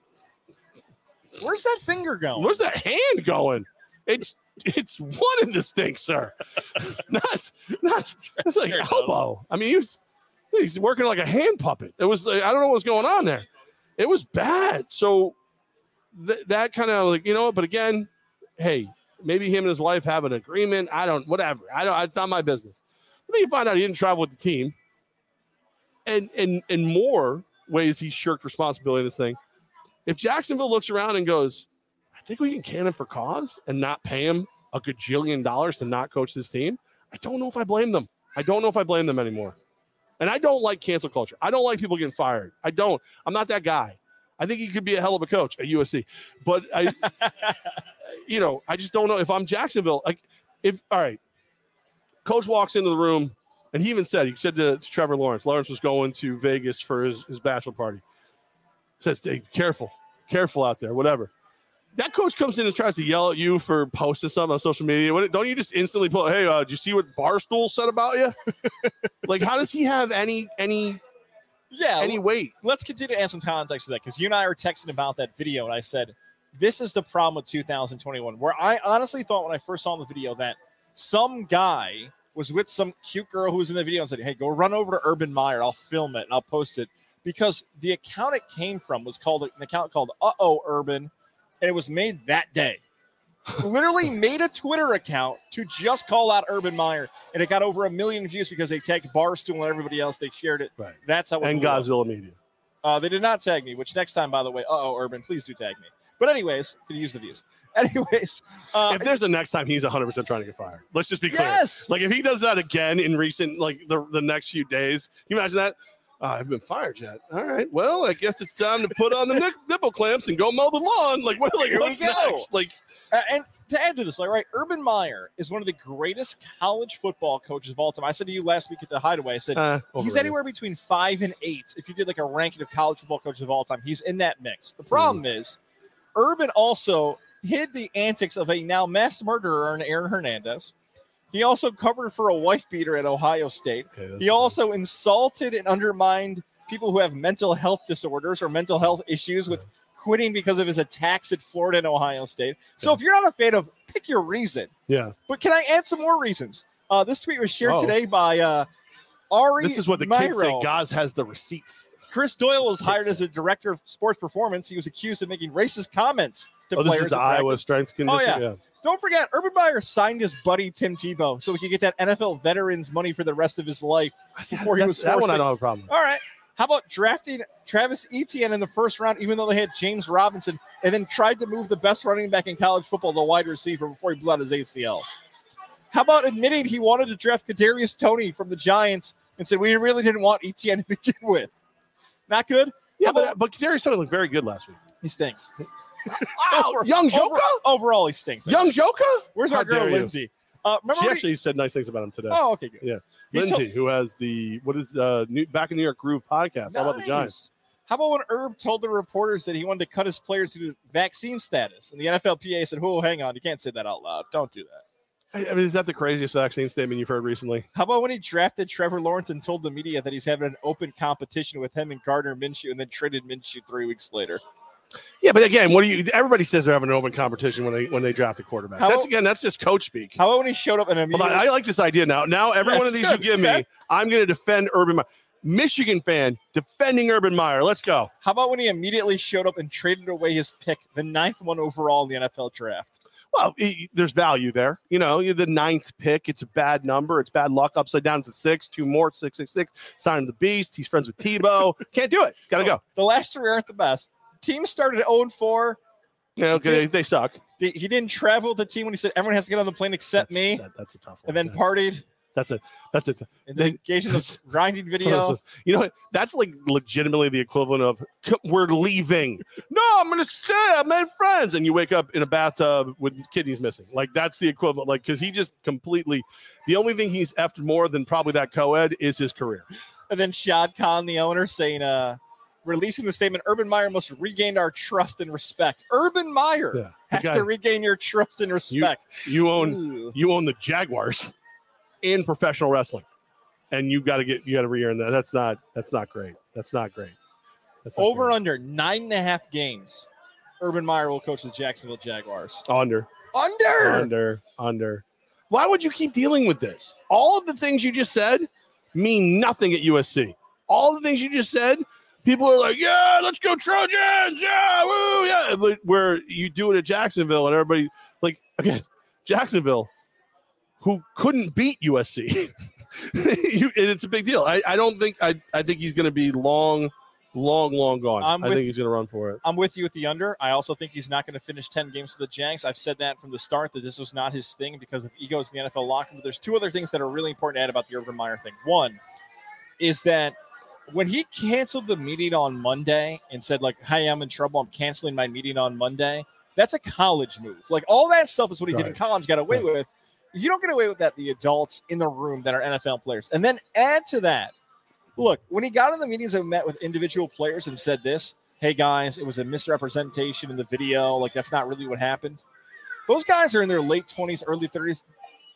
Where's that finger going? Where's that hand going? It's it's one in the stink, sir. not not it's like There it elbow. I mean, he was he's working like a hand puppet. It was like, I don't know what's going on there. It was bad. So th- that kind of like you know. But again, hey, maybe him and his wife have an agreement. I don't. Whatever. I don't. It's not my business. But then you find out he didn't travel with the team, and and in more ways he shirked responsibility in this thing. If Jacksonville looks around and goes, I think we can can him for cause and not pay him a gajillion dollars to not coach this team. I don't know if I blame them. I don't know if I blame them anymore. And I don't like cancel culture. I don't like people getting fired. I don't. I'm not that guy. I think he could be a hell of a coach at USC. But I, you know, I just don't know if I'm Jacksonville. Like, if, all right, coach walks into the room and he even said, he said to, to Trevor Lawrence, Lawrence was going to Vegas for his, his bachelor party. Says, hey, careful, careful out there, whatever that coach comes in and tries to yell at you for posting something on social media, what- don't you just instantly pull? Hey, uh, did you see what Barstool said about you? like, how does he have any any yeah. any weight? let's continue to add some context to that because you and I were texting about that video, and I said, This is the problem with 2021. Where I honestly thought when I first saw the video that some guy was with some cute girl who was in the video and said, Hey, go run over to Urban Meyer. I'll film it and I'll post it. Because the account it came from was called an account called Uh Oh Urban, and it was made that day. Literally made a Twitter account to just call out Urban Meyer, and it got over a million views because they tagged Barstool and everybody else. They shared it. Right. That's how it And blew up. Godzilla Media. Uh, they did not tag me, which next time, by the way, uh oh, Urban, please do tag me. But anyways, can use the views. Anyways, uh, if there's a next time, he's 100 percent trying to get fired. Let's just be clear. yes, Like if he does that again in recent, like the the next few days, can you imagine that? Uh, I've been fired yet. All right. Well, I guess it's time to put on the nipple clamps and go mow the lawn. Like what? Like what's next? Like Uh, and to add to this, like, right, Urban Meyer is one of the greatest college football coaches of all time. I said to you last week at the Hideaway, I said uh, he's anywhere between five and eight. If you did like a ranking of college football coaches of all time, he's in that mix. The problem is, Urban also hid the antics of a now mass murderer in Aaron Hernandez. He also covered for a wife beater at Ohio State. Okay, He also insulted and undermined people who have mental health disorders or mental health issues with quitting because of his attacks at Florida and Ohio State. So Yeah. if you're not a fan of, pick your reason. yeah. But can I add some more reasons? Uh, this tweet was shared Oh. today by uh, Ari. This is what the kids say. Goz has the receipts. Chris Doyle was hired as a director of sports performance. He was accused of making racist comments to Oh, this players. is the. Iowa strength oh, condition. yeah. Don't forget, Urban Meyer signed his buddy Tim Tebow so he could get that NFL veterans money for the rest of his life. Before he was that one, I don't have a problem. with. All right. How about drafting Travis Etienne in the first round, even though they had James Robinson, and then tried to move the best running back in college football, the wide receiver, before he blew out his ACL? How about admitting he wanted to draft Kadarius Toney from the Giants and said we really didn't want Etienne to begin with? Not good. Yeah, but but Darius Toney looked very good last week. He stinks. Wow, Over- young Joka, Over- overall, he stinks. young Joka. Where's How our girl. Lindsay? Uh, remember She actually said nice things about him today. Oh, okay, good. Yeah. He told- Lindsay, who has the what is uh new, back in New York Groove podcast. How about the Giants? How about when Herb told the reporters that he wanted to cut his players to vaccine status, and the NFLPA said, "Oh, hang on, you can't say that out loud. Don't do that." I mean, is that the craziest vaccine statement you've heard recently? How about when he drafted Trevor Lawrence and told the media that he's having an open competition with him and Gardner Minshew, and then traded Minshew three weeks later? Yeah, but again, what do you? Everybody says they're having an open competition when they when they draft a quarterback. How- that's again, that's just coach speak. How about when he showed up and immediately? I like this idea now. Now, every Yes, one of these you give me. I'm going to defend Urban Meyer. Michigan fan defending Urban Meyer. Let's go. How about when he immediately showed up and traded away his pick, the ninth one overall in the NFL draft? Well, e- there's value there. You know, you're the ninth pick. It's a bad number. It's bad luck. Upside down, it's a six. Two more, six, six, six. Sign of the beast. He's friends with Tebow. Can't do it. Got to go. The last three aren't the best. Team started 0 4. Yeah, okay, they, they suck. He didn't travel with the team when he said everyone has to get on the plane except That's- me, that- that's a tough one. and then That's- partied, That's a that's a and then in this grinding video. You know, what? that's like legitimately the equivalent of we're leaving. no, I'm gonna stay. I made friends, and you wake up in a bathtub with kidneys missing. Like that's the equivalent. Like because he just completely. The only thing he's effed more than probably that co-ed is his career. And then Shad Khan, the owner, saying, uh, releasing the statement, Urban Meyer must regain our trust and respect. Urban Meyer Yeah, has guy- to regain your trust and respect. you own Ooh. you own the Jaguars in professional wrestling, and you got to get you got to re-earn that. That's not that's not great. That's not great. That's not Over great. under nine and a half games. Urban Meyer will coach the Jacksonville Jaguars. under. Under. under under why would you keep dealing with this all of the things you just said mean nothing at usc all the things you just said people are like yeah let's go trojans yeah woo yeah but where you do it at jacksonville and everybody like again jacksonville who couldn't beat usc you, and it's a big deal i, I don't think I, I think he's going to be long long long gone I'm i with- think he's going to run for it I'm with you with the under. I also think he's not going to finish 10 games for the Jags. I've said that from the start that this was not his thing because of egos in the NFL locker room. But there's two other things that are really important to add about the Urban Meyer thing. One is that when he canceled the meeting on Monday and said, like, hey, I'm in trouble, I'm canceling my meeting on Monday, that's a college move. Like all that stuff is what he did in college, got away Right. with. You don't get away with that, the adults in the room that are NFL players. And then add to that, look, when he got in the meetings and met with individual players and said this, hey guys, it was a misrepresentation in the video. Like that's not really what happened. Those guys are in their late 20s, early 30s.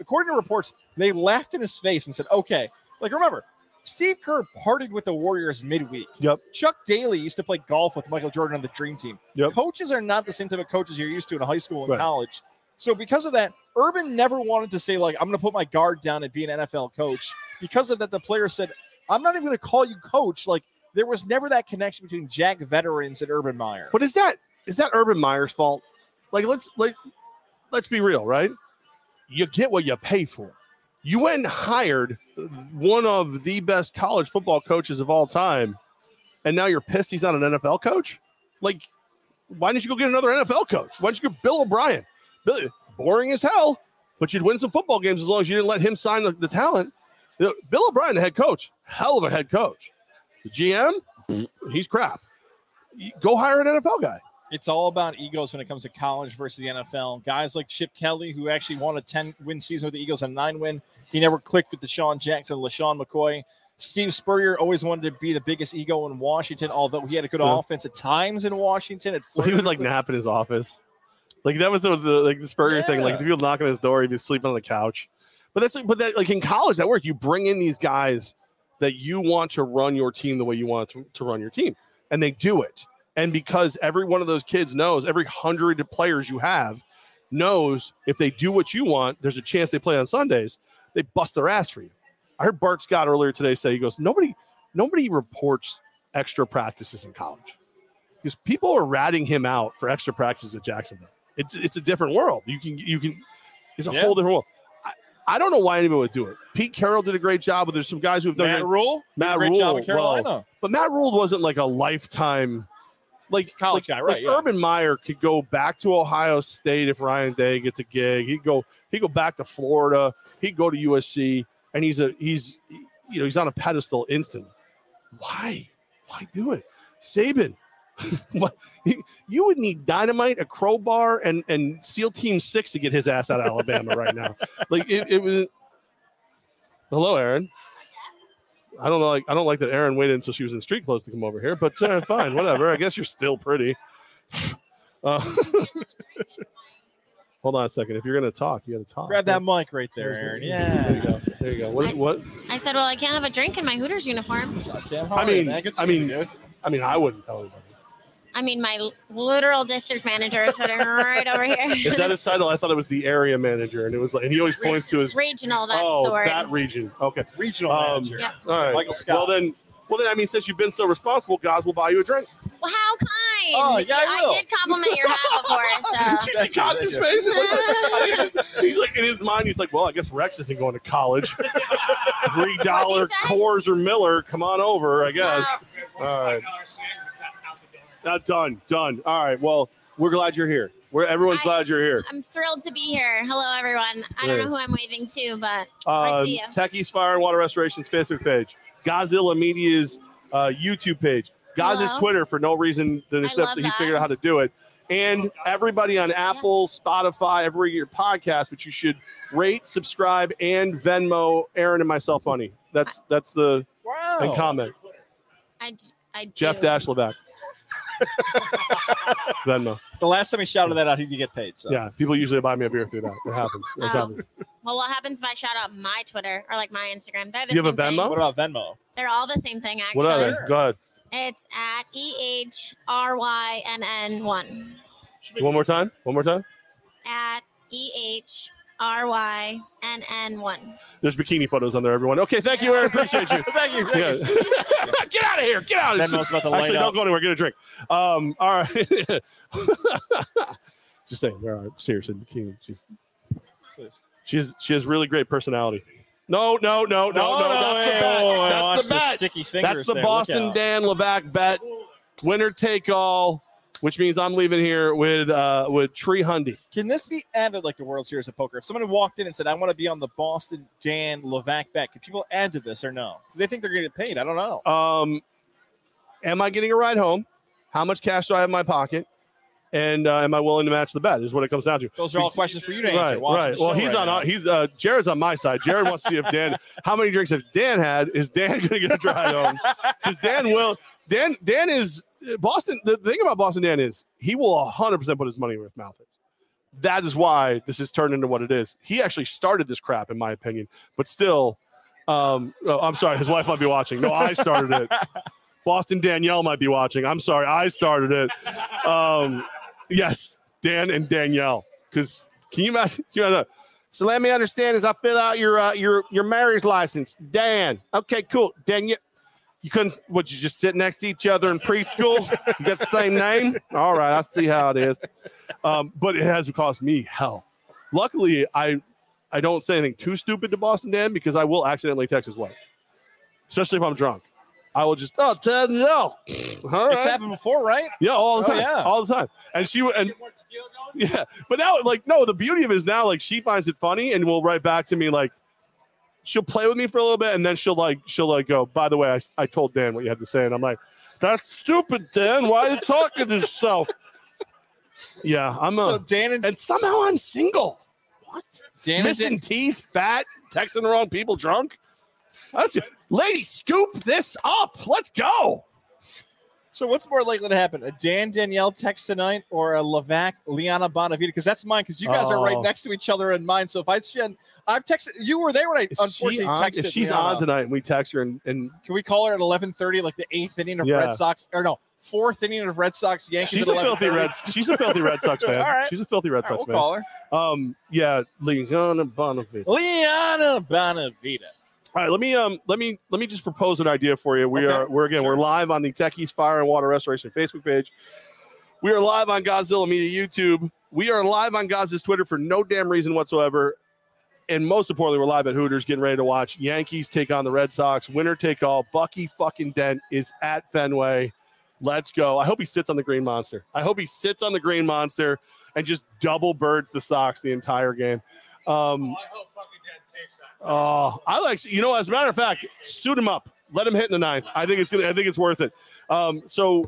According to reports, they laughed in his face and said, okay, like remember, Steve Kerr partied with the Warriors midweek. Yep. Chuck Daly used to play golf with Michael Jordan on the dream team. Yep. Coaches are not the same type of coaches you're used to in high school and Right. college. So because of that, Urban never wanted to say, like, I'm gonna put my guard down and be an NFL coach. Because of that, the player said, I'm not even gonna call you coach. Like there was never that connection between Jack veterans and Urban Meyer. But is that is that Urban Meyer's fault? Like let's like let's be real, right? You get what you pay for. You went and hired one of the best college football coaches of all time, and now you're pissed he's not an NFL coach. Like, why didn't you go get another NFL coach? Why didn't you get Bill O'Brien? Boring as hell, but you'd win some football games as long as you didn't let him sign the, the talent. Bill O'Brien, the head coach, hell of a head coach. The GM, he's crap. Go hire an NFL guy. It's all about egos when it comes to college versus the NFL. Guys like Chip Kelly, who actually won a 10 win season with the Eagles and nine win, he never clicked with DeSean Jackson, LeSean McCoy. Steve Spurrier always wanted to be the biggest ego in Washington, although he had a good Yeah. offense at times in Washington. It Well, he would like nap in his office. Like that was the, the like the Spurrier thing. Like Yeah. if people knock on his door, he'd be sleeping on the couch. But that's like, but that like in college that work. You bring in these guys that you want to run your team the way you want to, to run your team, and they do it. And because every one of those kids knows, every hundred players you have knows if they do what you want, there's a chance they play on Sundays. They bust their ass for you. I heard Bart Scott earlier today say he goes, nobody, nobody reports extra practices in college because people are ratting him out for extra practices at Jacksonville. It's it's a different world. You can you can it's a Yeah. whole different world. I, I don't know why anybody would do it. Pete Carroll did a great job, but there's some guys who've done Matt it. Rhule, Matt great job Rhule, in Carolina. But Matt Rhule wasn't like a lifetime like College like, guy, right, Like yeah. Urban Meyer could go back to Ohio State if Ryan Day gets a gig. He'd go he'd go back to Florida. He'd go to USC, and he's a he's you know he's on a pedestal instant. Why? Why do it? Saban, What? You- you would need dynamite, a crowbar, and and SEAL Team Six to get his ass out of Alabama right now. Like it, it was. Hello, Aaron. I don't know. Like I don't like that Aaron waited until she was in street clothes to come over here, but uh, fine, whatever. I guess you're still pretty. Uh, hold on a second. If you're gonna talk, you got to talk. Grab that mic right there, There's it. Aaron. There you Yeah. go. There you go. What? What? I said, well, I can't have a drink in my Hooters uniform. I mean- I mean- I mean, I wouldn't tell anybody. I mean, my literal district manager is sitting right over here. Is that his title? I thought it was the area manager, and it was like, and he always points to his. regional? That's oh, the word. that region. Okay. regional Um, manager. Yeah. All right. Michael Scott. Well then, well then, I mean, since you've been so responsible, guys will buy you a drink. Well, how kind. Oh, yeah, I will. did compliment your hat before, so. You see Cos's face? He's like, I think he's, he's like in his mind. He's like, well, I guess Rex isn't going to college. Three dollar What'd he say? Coors or Miller. Come on over, I guess. All right. Not done. Done. All right. Well, we're glad you're here. We're everyone's I- glad you're here. I'm thrilled to be here. Hello, everyone. I don't know who I'm waving to, but I Um, see you. Techies Fire and Water Restoration's Facebook page, Godzilla Media's uh, YouTube page, Goz's Hello. Twitter for no reason than except love that he that. figured out how to do it. And everybody on Apple, Spotify, every your podcast, which you should rate, subscribe, and Venmo Aaron and myself money. That's that's the Wow. and comment. I, d- I do. Jeff Dash Levack. Venmo. Uh, the last time he shouted that out, he did get paid. So. Yeah, people usually buy me a beer through that. It happens. It Oh. happens. Well, what happens if I shout out my Twitter or like my Instagram? They're the You have a same thing. Venmo? What about Venmo? They're all the same thing, actually. What are they? Go ahead. It's at E H R Y N N one. One more time. One more time. At E H R Y N N one. There's bikini photos on there, everyone. Okay, thank you, Aaron. Appreciate you. Thank you. Yeah. get out of here. Get out. Venmo's about to light Actually, up. don't go anywhere. Get a drink. Um, all right. Just saying, there are serious in bikini. She's she's she has really great personality. No, no, no, no, no. that's the hey, bet. whoa, whoa, that's the bet. Sticky fingers That's the there. Boston. Dan Levack bet. Winner take all, which means I'm leaving here with uh with Tree Hundy. Can this be added like the World Series of Poker? If someone walked in and said, "I want to be on the Boston Dan Levack bet," can people add to this or no? Because they think they're going to get paid. I don't know. Um, am I getting a ride home? How much cash do I have in my pocket? And uh, am I willing to match the bet? Is what it comes down to. Those are all He's- questions for you to answer. Right, right. Well, he's right on. now. He's uh, Jared's on my side. Jared wants to see if Dan. How many drinks have Dan had? Is Dan going to get a drive home? Because Dan will. Dan. Dan is Boston. The thing about Boston Dan is he will 100 percent put his money where his mouth is. That is why this has turned into what it is. He actually started this crap, in my opinion. But still, um, oh, I'm sorry. His wife might be watching. No, I started it. Boston Danielle might be watching. I'm sorry. I started it. Um, yes, Dan and Danielle. Because can you imagine? Can you imagine? So let me understand as I fill out your uh, your your marriage license, Dan. Okay, cool. Dan, you, you couldn't. What you just sit next to each other in preschool? You got the same name? All right, I see how it is. Um, but it has cost me hell. Luckily, I I don't say anything too stupid to Boston Dan because I will accidentally text his wife, especially if I'm drunk. I will just oh Ted no. All It's happened before, right? Yeah, all the Oh, time. yeah. All the time. And she would and yeah, but now like no, the beauty of it is now like she finds it funny and will write back to me like she'll play with me for a little bit and then she'll like she'll like go, by the way, I, I told Dan what you had to say, and I'm like, that's stupid, Dan. Why are you talking to yourself? Yeah, I'm So a Dan and and somehow I'm single. What? Dan Missing teeth, fat, texting the wrong people, drunk. That's lady, scoop this up. Let's go. So what's more likely to happen? A Dan Danielle text tonight or a Levack Liana Bonavita? Because that's mine. Because you guys are right Oh. next to each other in mine. So if I send, I've texted you were there when I Is unfortunately on- texted. if she's Liana. on tonight and we text her and, and can we call her at eleven thirty, like the eighth inning of Yeah. Red Sox or no fourth inning of Red Sox Yankees? she's a filthy 11:30? Red she's a filthy Red Sox fan. All right. She's a filthy Red All right, Sox we'll fan. call her Um yeah, Liana Bonavita. Liana Bonavita. All right, let me um let me let me just propose an idea for you. We Okay, are we're again we're live on the Techies Fire and Water Restoration Facebook page. We are live on Godzilla Media YouTube. We are live on Goz's Twitter for no damn reason whatsoever. And most importantly, we're live at Hooters getting ready to watch Yankees take on the Red Sox. Winner take all. Bucky fucking Dent is at Fenway. Let's go. I hope he sits on the Green Monster. I hope he sits on the Green Monster and just double birds the Sox the entire game. Um, I Oh, I like you know. As a matter of fact, suit him up. Let him hit in the ninth. I think it's gonna. I think it's worth it. Um, so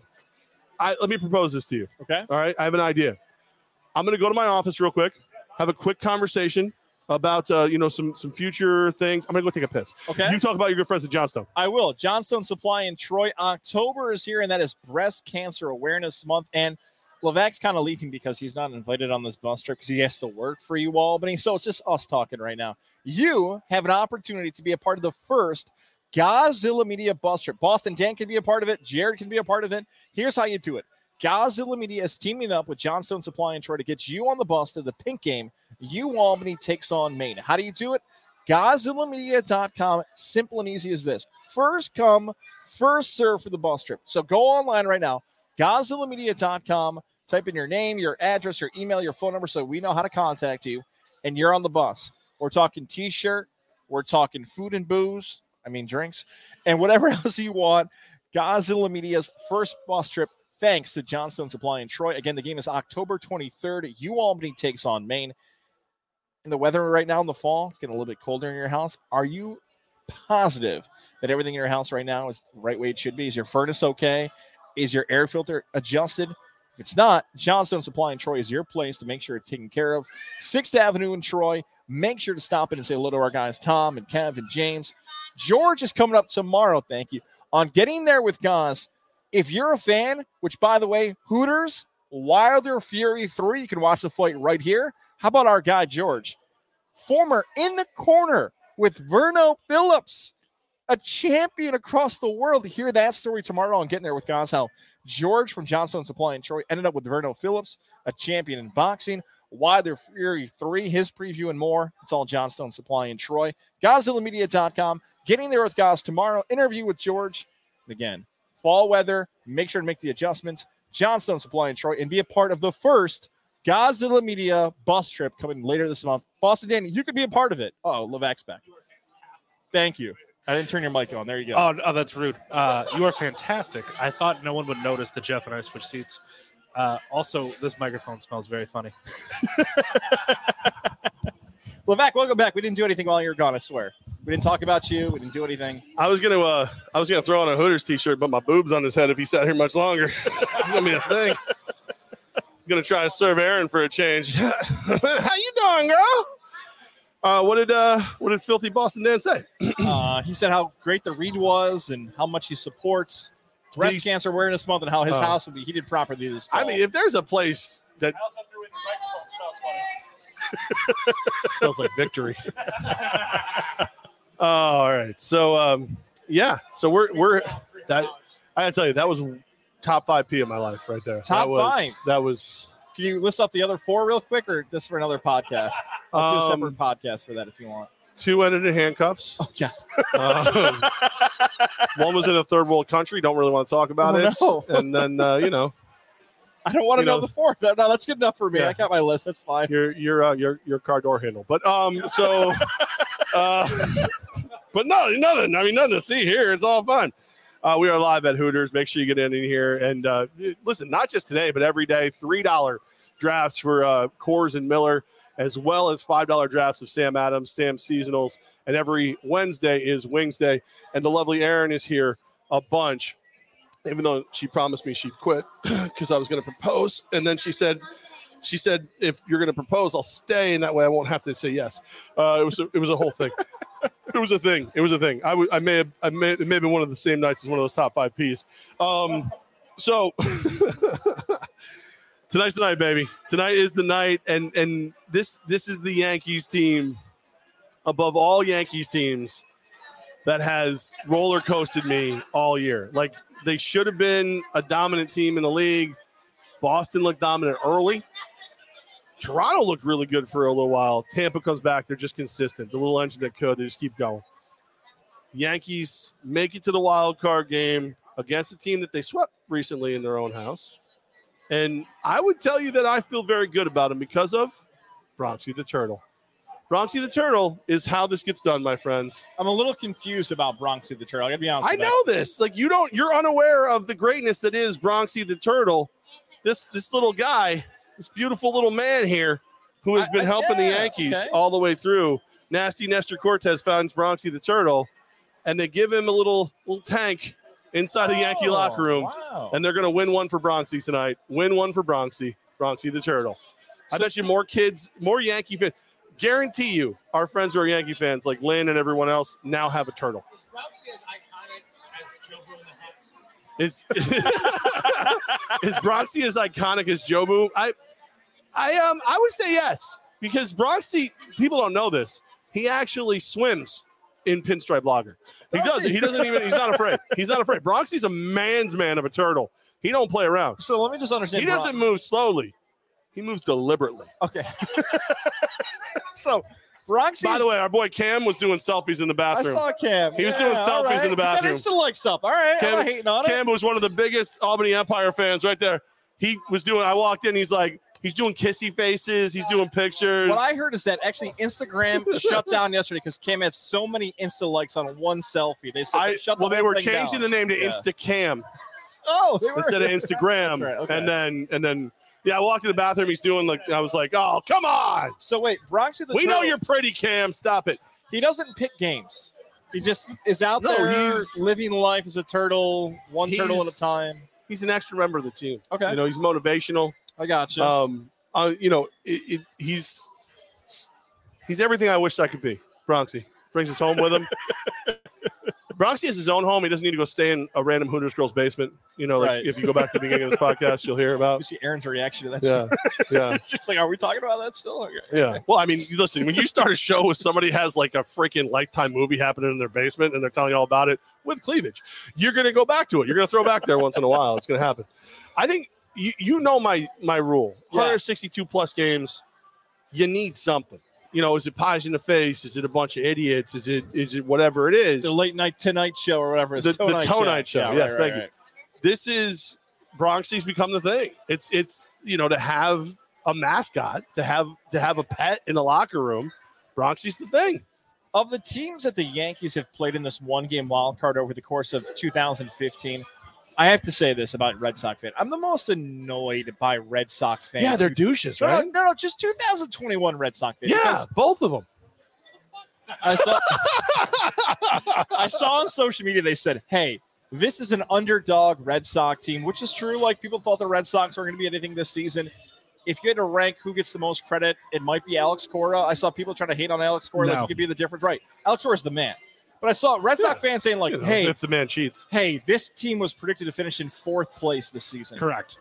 I, let me propose this to you. Okay. All right. I have an idea. I'm to go to my office real quick, have a quick conversation about uh, you know some some future things. I'm to go take a piss. Okay. You talk about your good friends at Johnstone. I will. Johnstone Supply in Troy. October is here, and that is Breast Cancer Awareness Month. And Levack's kind of leaving because he's not invited on this bus trip because he has to work for you all. But so it's just us talking right now. You have an opportunity to be a part of the first Godzilla Media bus trip. Boston Dan can be a part of it. Jared can be a part of it. Here's how you do it. Godzilla Media is teaming up with Johnstone Supply and Troy to get you on the bus to the pink game. You Albany takes on Maine. How do you do it? GodzillaMedia.com. Simple and easy as this. First come, first serve for the bus trip. So go online right now, GodzillaMedia.com. Type in your name, your address, your email, your phone number so we know how to contact you, and you're on the bus. We're talking t shirt, we're talking food and booze, I mean drinks, and whatever else you want. Godzilla Media's first bus trip, thanks to Johnstone Supply in Troy. Again, the game is October 23rd. U Albany takes on Maine. And the weather right now in the fall, it's getting a little bit colder in your house. Are you positive that everything in your house right now is the right way it should be? Is your furnace okay? Is your air filter adjusted? It's not, Johnstone Supply in Troy is your place to make sure it's taken care of. Sixth Avenue in Troy. Make sure to stop in and say hello to our guys, Tom and Kev and James. George is coming up tomorrow. Thank you. On getting there with Goz. If you're a fan, which by the way, Hooters, Wilder Fury 3, you can watch the fight right here. How about our guy, George? Former in the corner with Verno Phillips, a champion across the world. To hear that story tomorrow on Getting There with how George from Johnstone Supply in Troy ended up with Verno Phillips, a champion in boxing. Wilder Fury 3, his preview and more. It's all Johnstone Supply in Troy. GodzillaMedia.com. Getting there with Goz tomorrow. Interview with George. And again, fall weather. Make sure to make the adjustments. Johnstone Supply in Troy and be a part of the first Godzilla Media bus trip coming later this month. Boston Danny, you could be a part of it. Oh, Levack's back. Thank you. I didn't turn your mic on. There you go. Oh, oh that's rude. Uh, you are fantastic. I thought no one would notice that Jeff and I switched seats. Uh, also, this microphone smells very funny. Levack, welcome back. We didn't do anything while you were gone, I swear. We didn't talk about you. We didn't do anything. I was gonna uh I was gonna throw on a Hooters t-shirt, but my boobs on his head if he sat here much longer. it's gonna be a thing. I'm gonna try to serve Aaron for a change. How you doing, girl? Uh, what did uh what did filthy Boston Dan say? Uh, he said how great the read was and how much he supports breast He's- cancer awareness month and how his Oh. house will be heated properly this fall. I mean, if there's a place that also threw in the microphone smells smells like victory. Oh, all right. So um yeah, so we're we're that I gotta tell you, that was top five P of my life right there. Top that was, five? That was Can you list off the other four real quick or just for another podcast? I'll do a Um, separate podcast for that if you want. two ended in handcuffs. Oh, yeah. Um, one was in a third world country. Don't really want to talk about Oh, it. no. And then uh, you know I don't want to You know, know- the fourth. No, no, that's good enough for me. Yeah. I got my list. That's fine. your your uh, your your car door handle. But um, so uh, but no, nothing. I mean, nothing to see here. It's all fun. Uh, we are live at Hooters. Make sure you get in here and uh, listen. Not just today, but every day. Three dollar drafts for uh, Coors and Miller, as well as five dollar drafts of Sam Adams, Sam Seasonals, and every Wednesday is Wings Day. And the lovely Erin is here a bunch. Even though she promised me she'd quit because I was going to propose, and then she said, she said, if you're going to propose, I'll stay, and that way I won't have to say yes. Uh, it was a, it was a whole thing. it was a thing. It was a thing. I, w- I may have I may it may have been one of the same nights as one of those top five P's. Um, so tonight's the night, baby. Tonight is the night, and and this this is the Yankees team above all Yankees teams that has roller coasted me all year. Like they should have been a dominant team in the league. Boston looked dominant early. Toronto looked really good for a little while. Tampa comes back. They're just consistent. The little engine that could, they just keep going. Yankees make it to the wild card game against a team that they swept recently in their own house. And I would tell you that I feel very good about him because of Bronxy the Turtle. Bronxy the Turtle is how this gets done, my friends. I'm a little confused about Bronxy the Turtle. I gotta be honest. I know this. Like you don't, you're unaware of the greatness that is Bronxy the Turtle. This this little guy, this beautiful little man here, who has been I- helping the Yankees okay. all the way through. Nasty Nestor Cortes finds Bronxy the Turtle, and they give him a little little tank inside the Yankee Oh, locker room, Wow. and they're going to win one for Bronxy tonight. Win one for Bronxy, Bronxy the turtle. I bet you more kids, more Yankee fans. Guarantee you, our friends who are Yankee fans, like Lynn and everyone else, now have a turtle. Roxy as iconic as Jobu in the hats. Is is Bronxy as iconic as Jobu? I I um I would say yes because Bronxy people don't know this. He actually swims in pinstripe lager. He Does does. he? He doesn't even. He's not afraid. He's not afraid. Bronxy's a man's man of a turtle. He don't play around. so let me just understand. He doesn't move slowly. He moves deliberately. Okay. so, Bronx. By the way, our boy Cam was doing selfies in the bathroom. I saw Cam. He was Yeah, doing all selfies in the Get that bathroom. Insta likes up. All right. Cam- I'm hating on it. Cam was one of the biggest Albany Empire fans right there. He was doing. I walked in. He's like, he's doing kissy faces. He's doing pictures. What I heard is that actually Instagram shut down yesterday because Cam had so many Insta likes on one selfie. They said I, shut the well, they were changing down. the name to Yeah. Instacam Oh, they instead of Instagram. Right, okay. And then and then yeah, I walked in the bathroom. He's doing like I was like, oh come on. So wait, Bronxy the we know you're pretty, Cam. Stop it. He doesn't pick games. He just is out No, there he's- living life as a turtle, one turtle at a time. He's an extra member of the team. Okay, You know, he's motivational. I gotcha. Um, uh, you know, it, it, he's he's everything I wished I could be. Bronxy brings us home with him. Bronxy has his own home. He doesn't need to go stay in a random Hooters girl's basement. You know, like Right. if you go back to the beginning of this podcast, you'll hear you about. see Aaron's reaction to that. Yeah, yeah, Just like, are we talking about that still? Okay. yeah. Well, I mean, listen, when you start a show with somebody has like a freaking lifetime movie happening in their basement and they're telling you all about it with cleavage, you're gonna go back to it. You're gonna throw back there once in a while. It's gonna happen. I think you you know my my rule. Yeah. 162 plus games, you need something. You know, is it pies in the face? Is it a bunch of idiots? Is it is it whatever it is? The late night tonight show or whatever. It's The- the Tonight Tonight Show. Yeah, Yes, right, thank right, you. right. This is Bronxy's become the thing. It's it's you know to have a mascot, to have to have a pet in a locker room. Bronxy's the thing. Of the teams that the Yankees have played in this one game wild card over the course of 2015, I have to say this about Red Sox fan. I'm the most annoyed by Red Sox fans. Yeah, they're douches, no, no, right? no, no, just 2021 Red Sox fans. Yeah, because both of them. I saw, I saw on social media they said, "Hey, this is an underdog Red Sox team," which is true. Like people thought the Red Sox were going to be anything this season. If you had to rank who gets the most credit, it might be Alex Cora. I saw people trying to hate on Alex Cora, like he could be the difference. Right, Alex Cora is the man. But I saw Red Sox fans saying like, You know, "Hey, if the man cheats, hey, this team was predicted to finish in fourth place this season. Correct.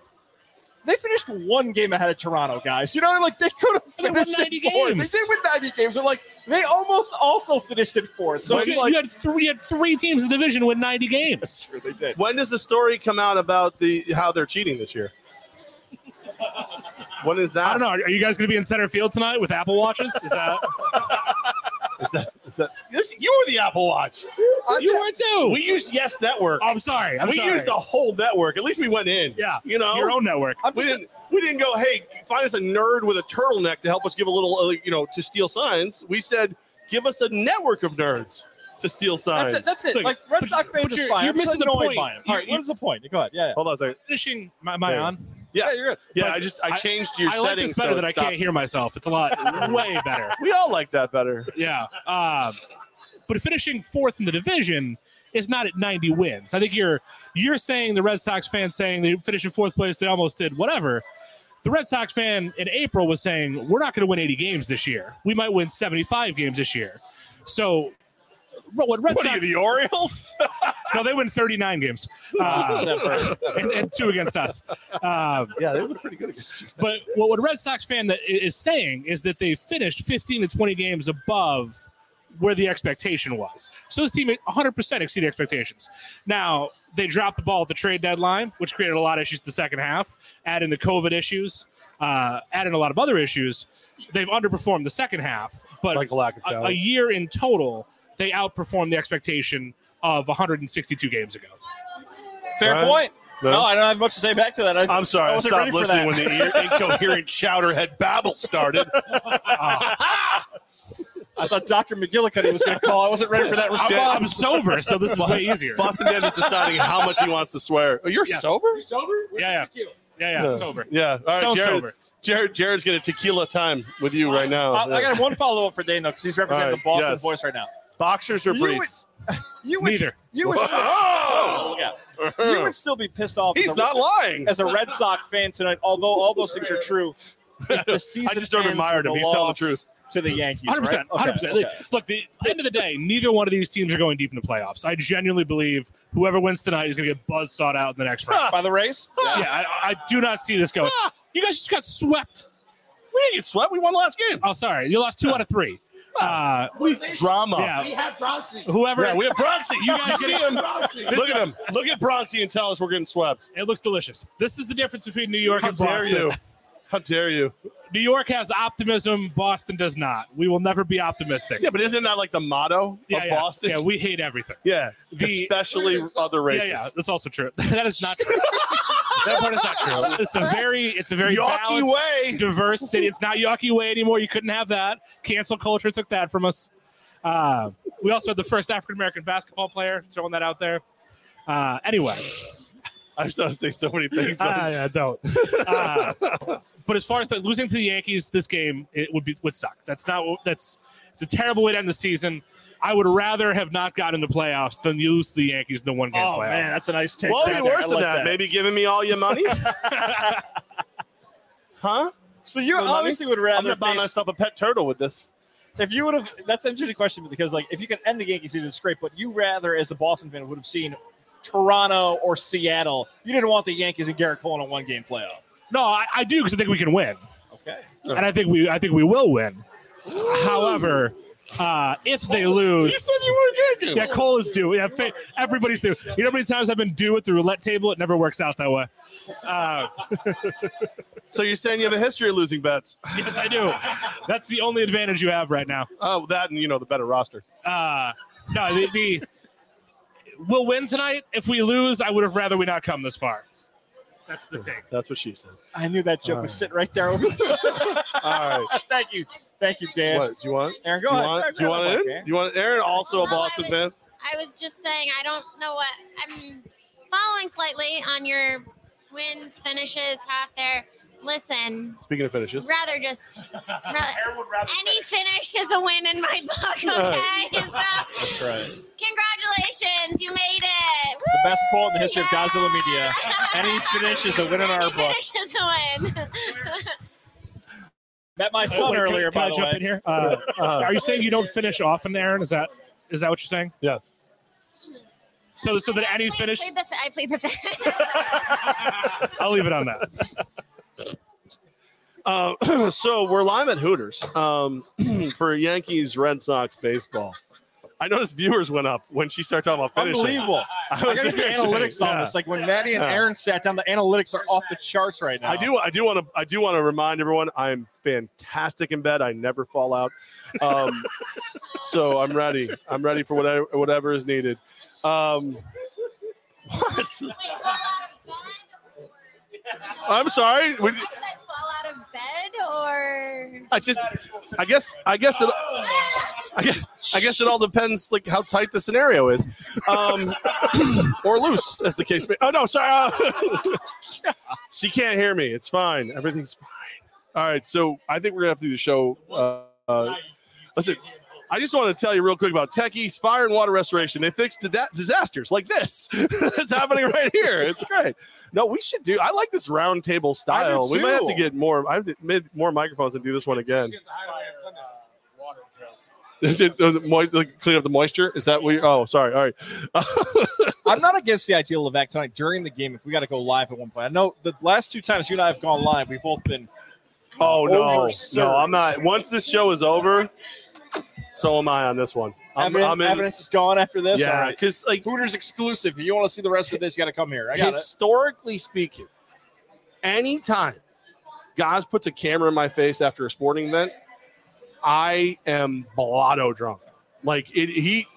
They finished one game ahead of Toronto, guys. You know, like they could have They won finished 90 in fourth. games. They did win 90 games. They're like, they almost also finished in fourth. So So it's you, like, you had three, you had three teams in the division with 90 games. Sure, they did. when does the story come out about the how they're cheating this year? When is that? I don't know. Are you guys going to be in center field tonight with Apple Watches? Is that Is that is that this, you were the Apple Watch? you were too? We used Yes Network. I'm sorry. I'm we sorry. used the whole network. At least we went in. yeah, You know, your own network. I'm we just- didn't we didn't go hey find us a nerd with a turtleneck to help us give a little uh, you know to steal signs we said give us a network of nerds to steal signs That's it. That's it. Look, Like Red but- Sox fans you're- fine. you're I'm just missing the annoyed point. by him. All right, what is the point? Go ahead. Yeah, yeah. hold on a second Finishing. My, am I There. on? Yeah you're good. yeah But i just i I- changed your I like settings this better so that I stopped. can't hear myself. It's a lot way better. we all like that better Yeah. Um, but finishing fourth in the division is not at 90 wins. I think you're you're saying the Red Sox fan saying they finished in fourth place, they almost did whatever. The Red Sox fan in April was saying we're not going to win 80 games this year. We might win 75 games this year. So what what Red what are you the orioles no, they win 39 games. Uh, and, and two against us. Um, yeah they were pretty good against you but what, what a Red Sox fan that i- is saying is that they finished 15 to 20 games above where the expectation was. So this team 100% exceeded expectations. Now, they dropped the ball at the trade deadline, which created a lot of issues the second half, add in the COVID issues, uh, add in a lot of other issues. They've underperformed the second half, but like a lack of a, a year in total, they outperformed the expectation of 162 games ago. Fair Right. point. No? No, I don't have much to say back to that. I, i'm sorry I i, wasn't stopped ready for listening that. when the ear- incoherent chowderhead babble started ah. I thought Dr. McGillicuddy was going to call. I wasn't ready for that I'm, response. I'm sober, so this is way easier. boston Dan is deciding how much he wants to swear oh, you're Yeah. sober sober? Yeah, yeah. Yeah, yeah, Yeah. sober. yeah all right Stone jared, sober. jared jared's gonna tequila time with you right now I, I got one follow up for Dane though, because he's representing All right, the Boston yes. voice right now. Boxers or You briefs You would, Neither. You would. Oh! Oh, yeah. Yeah, you would still be pissed off. He's a- not lying. as a Red Sox fan tonight. Although all those things are true, if the season just don't admire with him. He's telling the truth. to the Yankees. 100 percent, right? 100%. okay. Look, the end of the day, neither one of these teams are going deep in the playoffs. I genuinely believe whoever wins tonight is going to get buzz sawed out in the next round. By the race, yeah, I, I do not see this going. You guys just got swept. We didn't get swept. We won the last game. Oh, sorry, you lost two out of three. Uh, Drama. yeah, have Bronxy. whoever. Yeah, we have Bronxy. You guys see him? him. Look at him. Look at Bronxy and tell us we're getting swept. it looks delicious. This is the difference between New York How and dare Boston. You? How dare you? New York has optimism. Boston does not. We will never be optimistic. Yeah, but isn't that like the motto yeah, of yeah. Boston? Yeah, we hate everything. Yeah, The- especially other races. Yeah, yeah, that's also true. that is not true. that part is not true. It's a very, it's a very Yawkey balanced, way. diverse city. It's not Yawkey Way anymore. You couldn't have that. Cancel culture took that from us. Uh, we also had the first African American basketball player. Throwing that out there. Uh, anyway, I just want to say so many things. uh, yeah, don't. Uh, but as far as the, losing to the Yankees this game, it would be would suck. That's not. That's it's a terrible way to end the season. I would rather have not gotten the playoffs than lose to the Yankees in the one game oh playoff. man, that's a nice take. well, right it'd be worse I than like that. Maybe giving me all your money. huh? So you For the money? obviously would I'm rather gonna buy face- myself a pet turtle with this. if you would have. That's an interesting question because like if you can end the Yankee season, it's great. But you rather, as a Boston fan, would have seen Toronto or Seattle. You didn't want the Yankees and Gerrit Cole in a one-game playoff. No, I, I do because I think we can win, Okay. and I think we I think we will win. However, uh, if they lose, You said you were drinking. yeah, Cole is due. Yeah, fa- everybody's due. You know how many times I've been due at the roulette table? It never works out that way. Uh, So you're saying you have a history of losing bets? yes, I do. That's the only advantage you have right now. Oh, that and you know the better roster. Uh, no, the, the we'll win tonight. If we lose, I would have rather we not come this far. That's the take. That's what she said. I knew that joke was sitting right there. Over All right. Thank you, thank you, Dan. What do you want? Aaron, go do you ahead. want? Do you want it? In? Do you want Aaron? Also a Well, I Boston fan. I was just saying, I don't know what I'm following slightly on your wins, finishes, half there. Listen, Speaking of finishes, rather just ra- any finish is a win in my book. Okay, so That's right. congratulations, you made it. The best quote in the history of Yeah. Godzilla Media. Any finish is a win in Any our book. finish is a win. Met my son Oh, wait, earlier, can, by can I the jump way. in here? Uh, are you saying you don't finish often, Aaron? Is that is that what you're saying? yes. So so that any I finish, played the, I played the finish. I'll leave it on that. Uh, so we're live at Hooters um, for Yankees Red Sox baseball. I noticed viewers went up when she started talking about finishing. Unbelievable. I I was gotta get analytics on Yeah. this. Like when Maddie and Yeah. Aaron sat down, the analytics are off the charts right now. I do. I do want to. I do want to remind everyone. I'm fantastic in bed. I never fall out. Um, so I'm ready. I'm ready for whatever whatever is needed. Um, what? Wait, fall out of bed? I'm sorry. Out of bed or I just. I guess. I guess it. I guess, I guess it all depends, like how tight the scenario is, um, or loose, as the case may. Oh no, sorry. uh, she can't hear me. It's fine. Everything's fine. All right. So I think we're gonna have to do the show. Uh, uh, listen, I just want to tell you real quick about Techies Fire and Water Restoration. They fix dida- disasters like this. it's happening right here. It's great. No, we should do. I like this round table style. We might have to get more. I have to make more microphones and do this one again. Is it- moi- like, clean up the moisture? Is that what? You, oh, sorry. All right. I'm not against the idea of Levack tonight during the game if we got to go live at one point. I know the last two times you and I have gone live, we've both been. Oh no, no, I'm not. Once this show is over, so am I on this one. I'm, Evidence, I'm in. evidence is gone after this. All Yeah, right. because like Hooters exclusive. If you want to see the rest of this, you got to come here. I got it. historically speaking, anytime Goz puts a camera in my face after a sporting event, I am blotto drunk. Like it, he,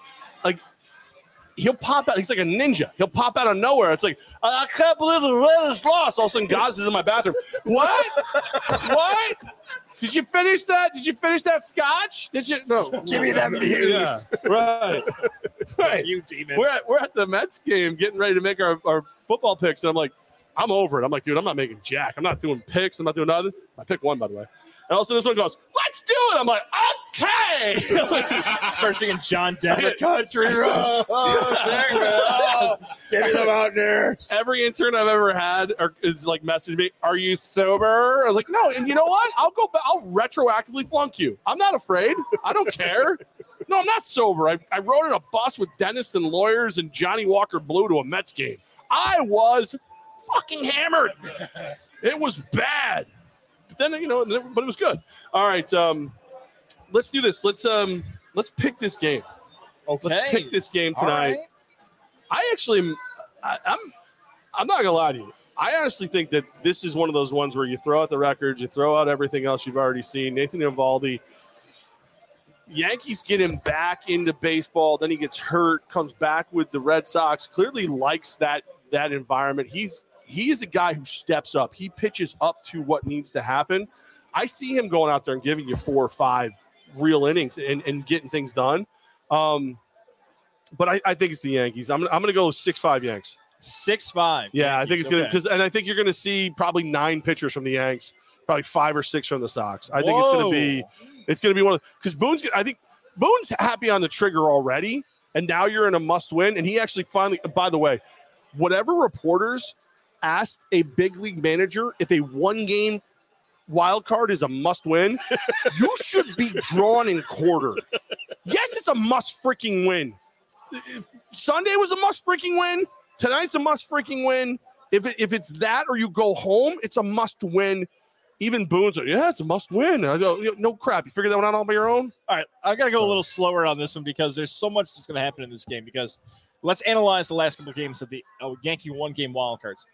like he'll pop out. He's like a ninja. He'll pop out of nowhere. It's like I I can't believe the Raiders lost. All of a sudden, Goz is in my bathroom. What? what? Did you finish that? Did you finish that scotch? Did you? No. Give me that views. Yeah, right. right. You demon. We're at, we're at the Mets game getting ready to make our, our football picks. And I'm like, I'm over it. I'm like, dude, I'm not making jack. I'm not doing picks. I'm not doing nothing. I pick one, by the way. And all of a sudden, this one goes, let's do it. I'm like, "Okay." Start singing John Denver country Give me the Mountaineers. Every intern I've ever had are, is like messaging me, "Are you sober?" I was like, "No." And you know what? I'll go. back. I'll retroactively flunk you. I'm not afraid. I don't care. No, I'm not sober. I, I rode in a bus with dentists and lawyers and Johnnie Walker Blue to a Mets game. I was fucking hammered. It was bad. Then you know, but it was good. All right, um, let's do this. Let's um, let's pick this game. Okay. Let's pick this game tonight. right. I actually, I, I'm, I'm not gonna lie to you. I honestly think that this is one of those ones where you throw out the records, you throw out everything else you've already seen. Nathan Eovaldi, Yankees get him back into baseball. Then he gets hurt, comes back with the Red Sox. Clearly likes that that environment. He's he is a guy who steps up. He pitches up to what needs to happen. I see him going out there and giving you four or five real innings and, and getting things done. Um, but I, I think it's the Yankees. I'm, I'm going to go six five Yanks. Six five. Yeah, I think it's going to because, and I think you're going to see probably nine pitchers from the Yanks, probably five or six from the Sox. I think it's going to be it's going to be one of because Boone's. I think Boone's happy on the trigger already, and now you're in a must win. And he actually finally. By the way, whatever reporters asked a big league manager if a one game wild card is a must win, you should be drawn in quarter. Yes, it's a must freaking win. If Sunday was a must freaking win. Tonight's a must freaking win. If, it, if it's that or you go home, it's a must win. Even Boone's like, yeah, it's a must win. I go, no crap. You figured that one out all by your own? All right, I got to go a little slower on this one because there's so much that's going to happen in this game. Because let's analyze the last couple of games of the uh, Yankee one game wild cards.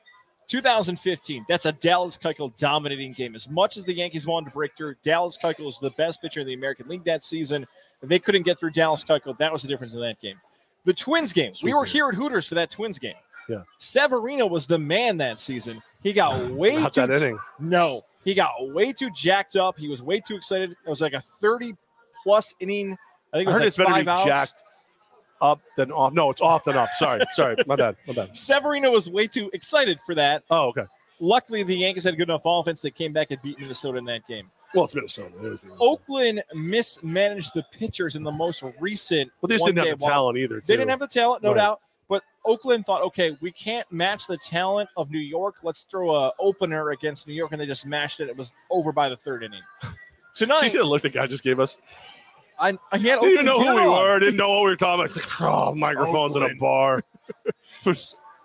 2015, that's a Dallas Keuchel dominating game. As much as the Yankees wanted to break through, Dallas Keuchel was the best pitcher in the American League that season. And they couldn't get through Dallas Keuchel. That was the difference in that game. The Twins game, we were here at Hooters for that Twins game. Yeah. Severino was the man that season. He got way Not too that inning. no, he got way too jacked up. He was way too excited. It was like a 30 plus inning. I think it I was heard like it's better be outs. jacked up than off. No, it's off than up. Sorry, sorry. My bad. My bad. Severino was way too excited for that. Oh, okay. Luckily, the Yankees had a good enough offense. that came back and beat Minnesota in that game. Well, it's Minnesota. It Minnesota. Oakland mismanaged the pitchers in the most recent. But they just didn't have the talent either. They didn't have the talent, no Right. doubt. But Oakland thought, okay, we can't match the talent of New York. Let's throw a opener against New York, and they just mashed it. It was over by the third inning. Did you Tonight, see the look the guy just gave us? I, I had Didn't know who we were. Didn't know what we were talking about. It's like, oh, oh microphones in a bar.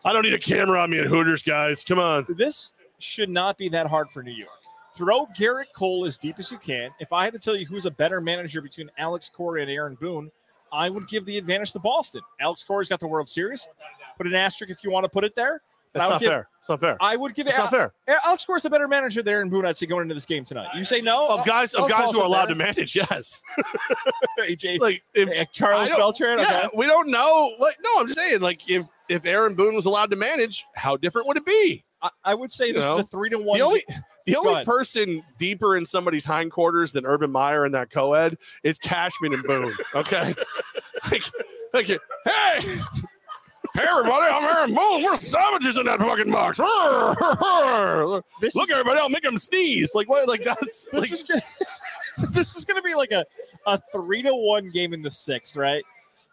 I don't need a camera on me at Hooters, guys. Come on. this should not be that hard for New York. Throw Gerrit Cole as deep as you can. If I had to tell you who's a better manager between Alex Cora and Aaron Boone, I would give the advantage to Boston. Alex Cora's got the World Series. Put an asterisk if you want to put it there. That's not give, fair. It's not fair. I would give it. It's not fair. Alex Cora's a better manager there Aaron Boone. I'd say going into this game tonight. You say no Of guys, of I'll guys who are allowed to manage, yes. AJ, Like if Carlos Beltran. yeah, Okay. we don't know. Like, no, I'm just saying, like, if if Aaron Boone was allowed to manage, how different would it be? I, I would say You this know, is a three to one. The only the only person deeper in somebody's hindquarters than Urban Meyer and that co-ed is Cashman and Boone. Okay, like, like, hey, hey, everybody, I'm Aaron Boone. We're savages in that fucking box. Look, is, everybody, I'll make them sneeze. Like what? Like that's this like is gonna, this is going to be like a, a three to one game in the sixth, right?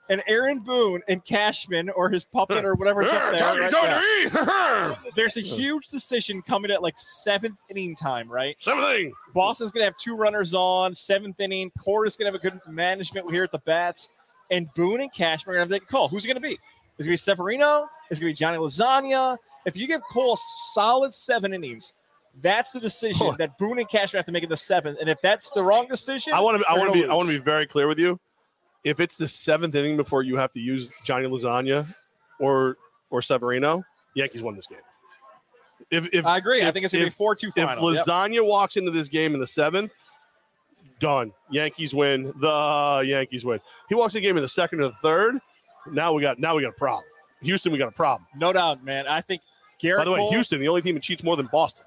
And Aaron Boone and Cashman or his puppet or whatever's up there. Right? There's a huge decision coming at like seventh inning time, right? something. Boston's going to have two runners on, seventh inning. Going to have a good management here at the bats. And Boone and Cashman are going to have to call. Who's it going to be? Is it going to be Severino? It's going to be Johnny Lasagna? If you give Cole a solid seven innings, that's the decision on. that Boone and Cashman have to make in the seventh. And if that's the wrong decision, I want to. I want to gonna be. I want to be very clear with you. If it's the seventh inning before you have to use Johnny Lasagna or or Severino, Yankees won this game. If if I agree. I think it's going to be if- four two if final. Yep. Lasagna walks into this game in the seventh, done. Yankees win. The Yankees win. He walks in the game in the second or the third. Now we got. Now we got a problem. Houston, we got a problem. No doubt, man. I think Gerrit By the way, Cole, Houston, the only team that cheats more than Boston.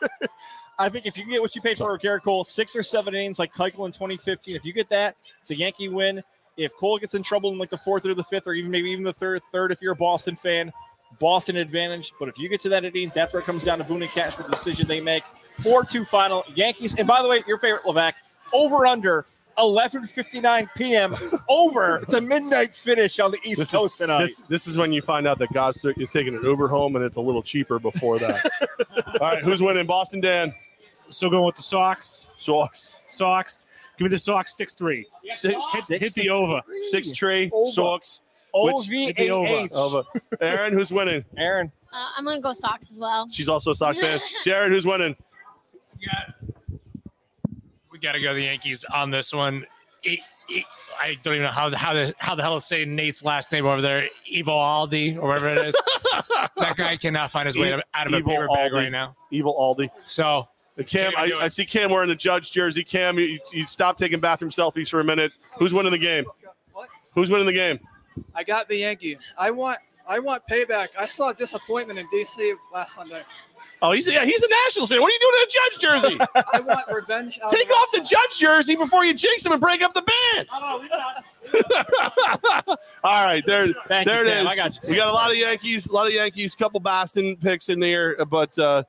I think if you can get what you paid for Gerrit Cole, six or seven innings like Keuchel in 2015, if you get that, it's a Yankee win. If Cole gets in trouble in like the fourth or the fifth, or even maybe even the third, third, if you're a Boston fan, Boston advantage. But if you get to that inning, that's where it comes down to Boone and Cash with the decision they make. Four two final Yankees. And by the way, your favorite Levack over under 11:59 p.m. over. It's a midnight finish on the East This is- Coast tonight. This this is when you find out that God is taking an Uber home and it's a little cheaper before that. All right, who's winning? Boston Dan. So going with the Sox. Sox. Sox. Give me the Sox six three. Six, Hit, hit the over. six tree. Over. Sox. O which- V Hit the over. A H. Over. Aaron, who's winning? Aaron. Uh, I'm gonna go Sox as well. She's also a Sox fan. Jared, who's winning? Yeah. We got to go the Yankees on this one. I don't even know how the, how the how the hell to say Nate's last name over there. Evil Aldi or whatever it is. that guy cannot find his way E- out of a Evil paper bag right now. Evil Aldi. So Cam, I. I see Cam wearing the judge jersey. Cam, you, you stop taking bathroom selfies for a minute. Who's winning the game? What? Who's winning the game? I got the Yankees. I want I want payback. I saw disappointment in DC last Sunday. Oh, he's yeah, he's a Nationals fan. What are you doing in a judge jersey? I want revenge. out Take of off the judge jersey before you jinx him and break up the band. All right, there, Thank there you, it Cam. is. I got you. We got a lot of Yankees, a lot of Yankees, couple Boston picks in there, but uh,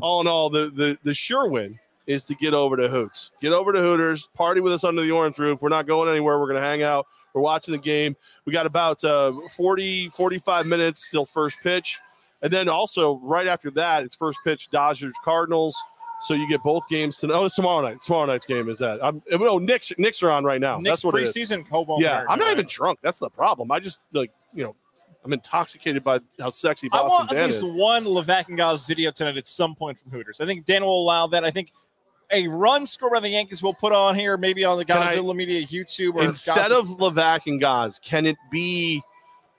all in all, the the the sure win is to get over to Hoots. Get over to Hooters, party with us under the orange roof. We're not going anywhere. We're going to hang out. We're watching the game. We got about uh, 40, 45 minutes till first pitch. And then also right after that, it's first pitch Dodgers Cardinals. So you get both games tonight. Oh, it's tomorrow night. Tomorrow night's game is that. I'm no Knicks. Knicks are on right now. Nick's That's what it is. preseason. Yeah, I'm not right? even drunk. That's the problem. I just like you know, I'm intoxicated by how sexy I Boston want at least is. one Levack and Goz video tonight at some point from Hooters. I think Dan will allow that. I think a run score by the Yankees will put on here, maybe on the Can I- Godzilla Media YouTube or Instead of Levack and Goz, can it be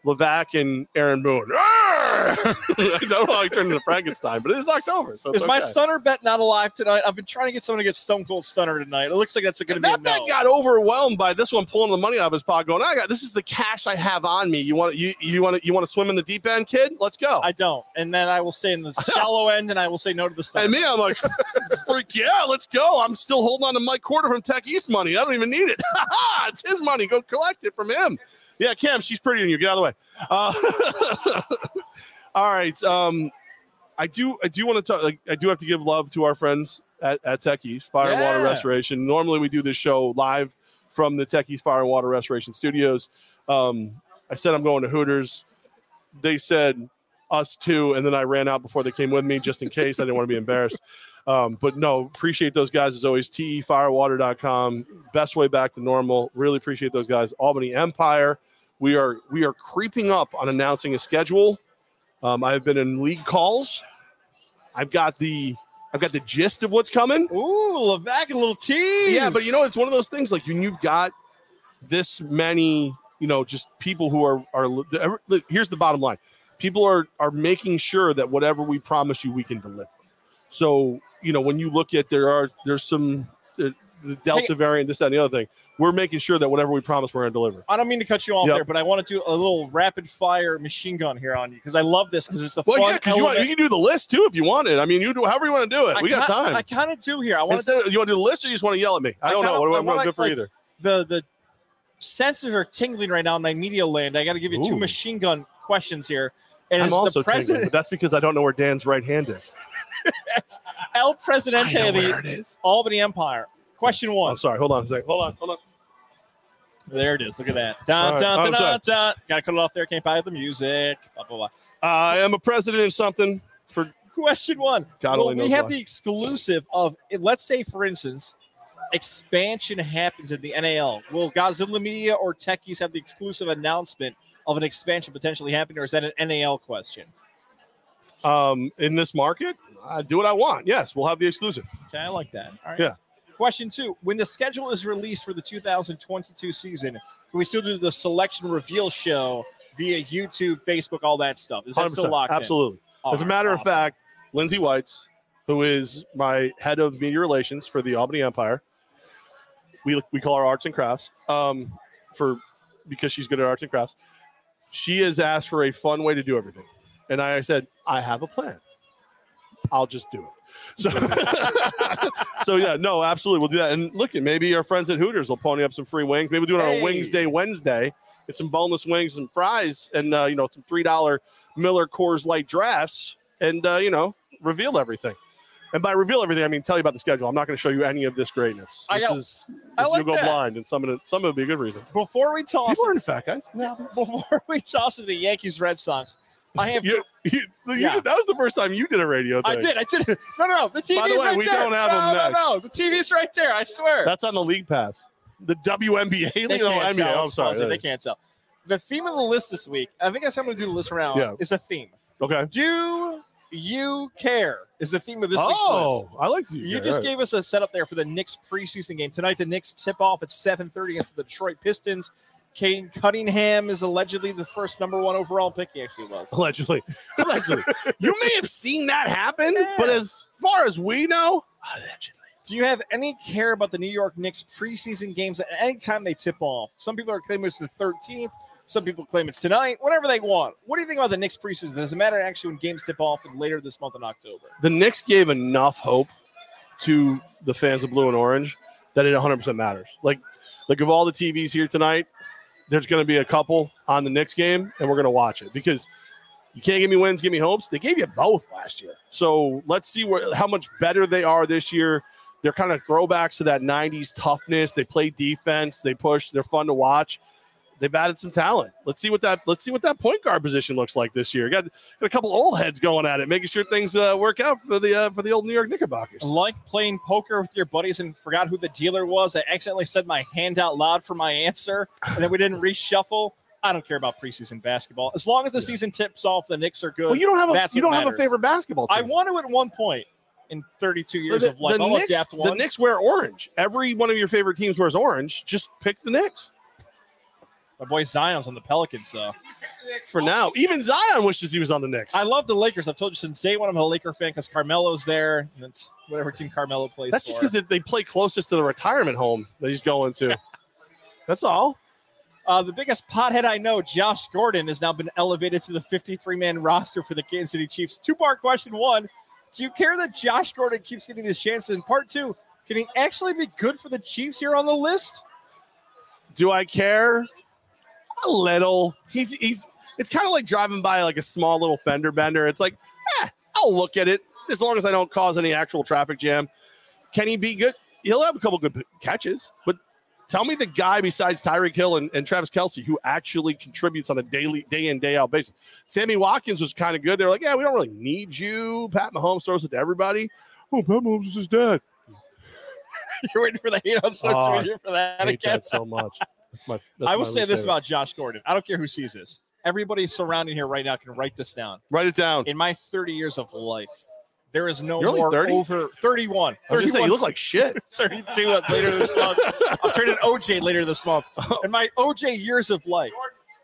Levack and Aaron Boone? Ah! I don't know how I turned into Frankenstein, but it is October, so Is my okay. stunner bet not alive tonight? I've been trying to get someone to get Stone Cold Stunner tonight. It looks like that's going to be that bet no. got overwhelmed by this one pulling the money out of his pocket, going, "I got this is the cash I have on me. You want you you want to you want to swim in the deep end, kid? Let's go." I don't, and then I will stay in the shallow end, and I will say no to the stunner. And me, I'm like, freak yeah, let's go. I'm still holding on to Mike Quarter from Tech East money. I don't even need it. it's his money. Go collect it from him. Yeah, Cam, she's prettier than you. Get out of the way. Uh, all right. Um, I do. I do want to talk. Like, I do have to give love to our friends at, at Tech East Fire and Water Restoration. Normally, we do this show live from the Tech East Fire and Water Restoration Studios. Um, I said I'm going to Hooters. They said us too, and then I ran out before they came with me just in case. I didn't want to be embarrassed. Um, but no, appreciate those guys as always. TEFirewater.com, best way back to normal. Really appreciate those guys. Albany Empire. We are we are creeping up on announcing a schedule. Um, I've been in league calls. I've got the I've got the gist of what's coming. Ooh, Levack, a little tease. Yeah, but you know, it's one of those things like when you've got this many, you know, just people who are are. Here's the bottom line: people are are making sure that whatever we promise you, we can deliver. So you know, when you look at there are there's some uh, the Delta variant, this that, and the other thing. We're making sure that whatever we promise, we're going to deliver. I don't mean to cut you off Yep. there, but I want to do a little rapid fire machine gun here on you because I love this because it's the Well, fun. yeah, you, want- you can do the list too if you want it. I mean, you do however you want to do it. I we got time. I kind of do here. I want to you want to do the list or you just want to yell at me? I I don't kinda- know. What, I I'm good for like, either. the the senses are tingling right now in my media land. I got to give you two machine gun questions here. And I'm also the tingling, president, but that's because I don't know where Dan's right hand is. El Presidente of the. Albany Empire. Question one. I'm sorry. Hold on a second. Hold on. Hold on. There it is. Look at that. Dun, dun, right. dun, dun, dun. Gotta cut it off there. Can't buy the music. Blah, blah, blah. I am a president of something for Question one. God well, only we have why. the exclusive of, let's say, for instance, expansion happens in the NAL. Will Godzilla Media or Techies have the exclusive announcement of an expansion potentially happening, or is that an NAL question? um in this market. I do what I want. Yes, we'll have the exclusive. Okay, I like that. All right. Yeah. Question two: When the schedule is released for the 2022 season, can we still do the selection reveal show via YouTube, Facebook, all that stuff? Is that still 100%. locked in? Absolutely. All As a matter of fact, Lindsay Whites, who is my head of media relations for the Albany Empire, we we call her arts and crafts. Um, for because she's good at arts and crafts. She has asked for a fun way to do everything. And I said, I have a plan. I'll just do it. So, so yeah, no, absolutely, we'll do that. And look, maybe our friends at Hooters will pony up some free wings. Maybe we'll do it on Hey. a Wings Day Wednesday. Get some boneless wings and fries, and uh, you know some three dollar Miller Coors Light drafts, and uh, you know reveal everything. And by reveal everything, I mean tell you about the schedule. I'm not going to show you any of this greatness. I This got- is I this like you'll go that. blind, and some of it, some of it would be a good reason. Before we toss, are in fat guys. before we toss to the Yankees Red Sox, I have. You, you, you Yeah. did- that was the first time you did a radio thing. I did. I did. No, no, no. The TV's By the way, right we there. don't have no, them no, next. no. The TV's right there. I swear. That's on the league pass. The WNBA they league. Oh, no, can't NBA. tell. I'm sorry. fuzzy. They can't tell. The theme of the list this week, I think that's how I'm going to do the list around, Yeah. is a theme. Okay. Do you care? Is the theme of this week's oh, list. Oh, I like you. You just gave us a setup there for the Knicks preseason game tonight. The Knicks tip off at 7:30 against the Detroit Pistons. Cade Cunningham is allegedly the first number one overall pick. He actually was. allegedly. Allegedly. you may have seen that happen, but as far as we know, allegedly. Do you have any care about the New York Knicks preseason games at any time they tip off? Some people are claiming it's the 13th. Some people claim it's tonight. Whatever they want. What do you think about the Knicks preseason? Does it matter actually when games tip off later this month in October? The Knicks gave enough hope to the fans of blue and orange that it 100% matters. Like, like of all the TVs here tonight, there's going to be a couple on the Knicks game, and we're going to watch it because you can't give me wins, give me hopes. They gave you both last year, so let's see where how much better they are this year. They're kind of throwbacks to that '90s toughness. They play defense, they push, they're fun to watch. They've added some talent. Let's see what that let's see what that point guard position looks like this year. Got, got a couple old heads going at it, making sure things uh, work out for the uh, for the old New York Knickerbockers. Like playing poker with your buddies and forgot who the dealer was. I accidentally said my hand out loud for my answer, and then we didn't reshuffle. I don't care about preseason basketball. As long as the season tips off, the Knicks are good. Well, you don't have a you don't have a favorite basketball team. I want to at one point in 32 years the, of life. the I'll Knicks, the. Knicks wear orange. Every one of your favorite teams wears orange. Just pick the Knicks My boy Zion's on the Pelicans, though. for now. Even Zion wishes he was on the Knicks. I love the Lakers. I've told you since day one I'm a Laker fan because Carmelo's there, and it's whatever team Carmelo plays That's just because they play closest to the retirement home that he's going to. That's all. Uh, the biggest pothead I know, Josh Gordon, has now been elevated to the 53 man roster for the Kansas City Chiefs. Two part question. One, do you care that Josh Gordon keeps getting these chances? And part two, can he actually be good for the Chiefs here on the list? Do I care? A little. He's he's. It's kind of like driving by like a small little fender bender. It's like, eh, I'll look at it as long as I don't cause any actual traffic jam. Can he be good? He'll have a couple good catches, but tell me the guy besides Tyreek Hill and, and Travis Kelce who actually contributes on a daily, day in, day out basis. Sammy Watkins was kind of good. They're like, yeah, we don't really need you. Pat Mahomes throws it to everybody. Oh, Pat Mahomes is his dad. You're waiting for the hate on social Oh, media for that I hate again. that so much. That's my. That's I will say this favorite. about Josh Gordon. I don't care who sees this. Everybody surrounding here right now can write this down. Write it down. In my 30 years of life, there is no You're more 30? over 31. I was just saying, you look like shit. 32 later this month. I'm turning OJ later this month. In my OJ years of life,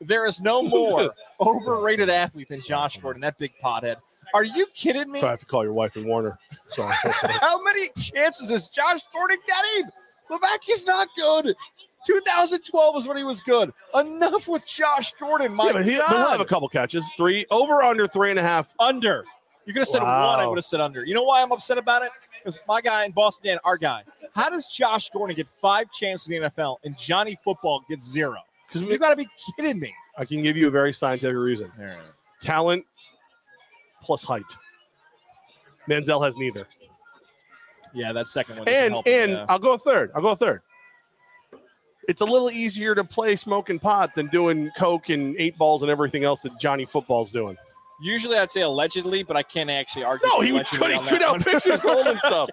there is no more overrated athlete than Josh Gordon, that big pothead. Are you kidding me? So I have to call your wife and warn her. Sorry. How many chances is Josh Gordon getting? Levaki's not good. 2012 was when he was good. Enough with Josh Gordon. My yeah, but he, God. he'll have a couple catches. Three over under three and a half. under. You could have said Wow. one. I would have said under. You know why I'm upset about it? Because my guy in Boston, Dan, our guy. How does Josh Gordon get five chances in the NFL and Johnny Football gets zero? Because You got to be kidding me. I can give you a very scientific reason. Talent plus height. Manziel has neither. Yeah, that second one. And and yeah. I'll go third. I'll go third. It's a little easier to play smoking pot than doing coke and eight balls and everything else that Johnny Football's doing. usually I'd say allegedly, but I can't actually argue. No, he would tweet, tweet out pictures holding stuff.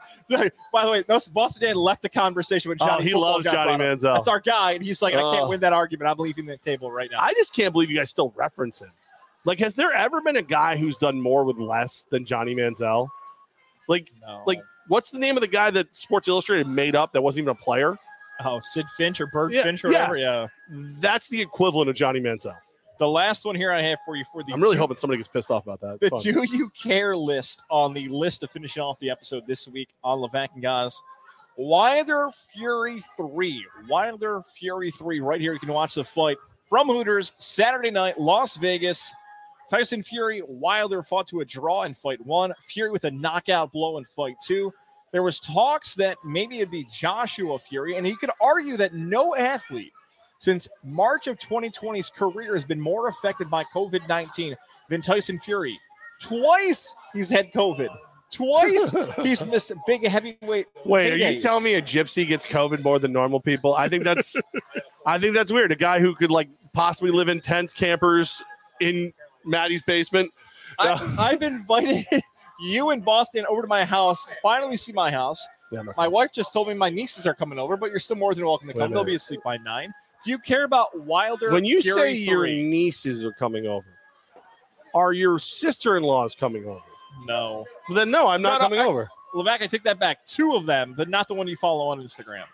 By the way, Boston Dan left the conversation with Oh, Johnny. he Football loves Johnny. Manziel. That's our guy, and he's like, I can't win that argument. I'm leaving the table right now. I just can't believe you guys still reference him. Like, has there ever been a guy who's done more with less than Johnny Manziel? Like, No. like what's the name of the guy that Sports Illustrated made up that wasn't even a player? Oh, Sidd Finch or Bird Yeah, Finch or whatever. Yeah. That's the equivalent of Johnny Manziel. The last one here I have for you for the I'm really two- hoping somebody gets pissed off about that. the fun. do you care list on the list of finishing off the episode this week on Levack and Goz. Wilder Fury 3. Wilder Fury 3. Right here. You can watch the fight from Hooters Saturday night, Las Vegas. Tyson Fury, Wilder fought to a draw in fight one. Fury with a knockout blow in fight two. There was talks that maybe it'd be Joshua Fury, and you could argue that no athlete since March of 2020's career has been more affected by COVID 19 than Tyson Fury. Twice he's had COVID. twice. He's missed big heavyweight. Wait, are you paydays. telling me a gypsy gets COVID more than normal people? I think that's, I think that's weird. A guy who could like possibly live in tents, campers in Maddie's basement. I, I've invited you in Boston over to my house. Finally, see my house. Yeah. My wife just told me my nieces are coming over, but you're still more than welcome to Wait come. They'll be asleep by nine. Do you care about Wilder? When you Fury say your nieces are coming over, are your sister-in-laws coming over? no, Well, then no, I'm not No, no, coming I- over. Levack, I take that back. Two of them, but not the one you follow on Instagram.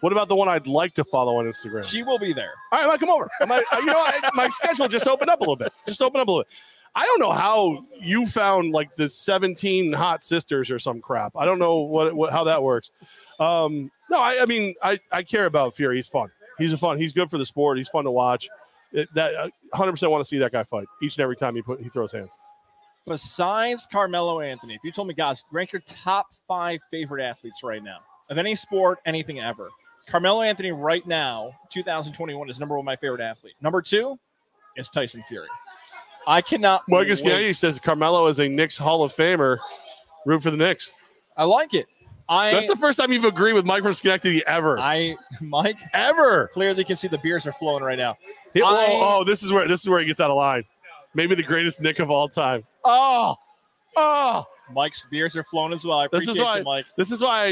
What about the one I'd like to follow on Instagram? She will be there. All right, I might come over. I might, uh, you know, I, my schedule just opened up a little bit. Just open up a little bit. I don't know how you found like the 17 hot sisters or some crap. I don't know what, what how that works. Um, no, I, I mean, I, I care about Fury. He's fun. He's a fun. He's good for the sport. He's fun to watch. It, that 100% want to see that guy fight each and every time he put he throws hands. Besides Carmelo Anthony, if you told me, guys, rank your top five favorite athletes right now of any sport, anything ever. Carmelo Anthony right now, 2021, is number one my favorite athlete. Number two is Tyson Fury. I cannot. Marcus. Kennedy says Carmelo is a Knicks Hall of Famer. Root for the Knicks. I like it. I, That's the first time you've agreed with Mike from Schenectady ever. I, Mike, ever. clearly can see the beers are flowing right now. He- oh, I- oh, oh, this is where this is where he gets out of line. Maybe the greatest Knick of all time. Oh, oh. Mike's beers are flowing as well. I This appreciate is why- you, Mike. This is why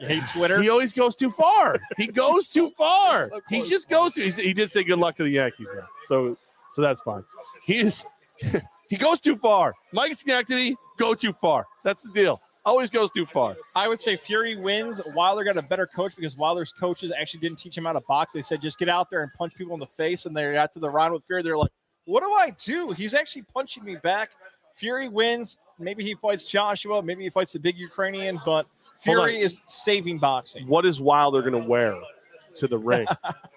You hate Twitter? he always goes too far. He goes too far. So he just goes. He did say good luck to the Yankees though, so so that's fine. He's he goes too far. Mike Schenectady go too far. That's the deal. Always goes too far. I would say Fury wins. Wilder got a better coach because Wilder's coaches actually didn't teach him how to box. They said just get out there and punch people in the face. And they got to the round with Fury. They're like, what do I do? He's actually punching me back. Fury wins. Maybe he fights Joshua. Maybe he fights the big Ukrainian. But Fury is saving boxing. What is Wilder going to wear to the ring?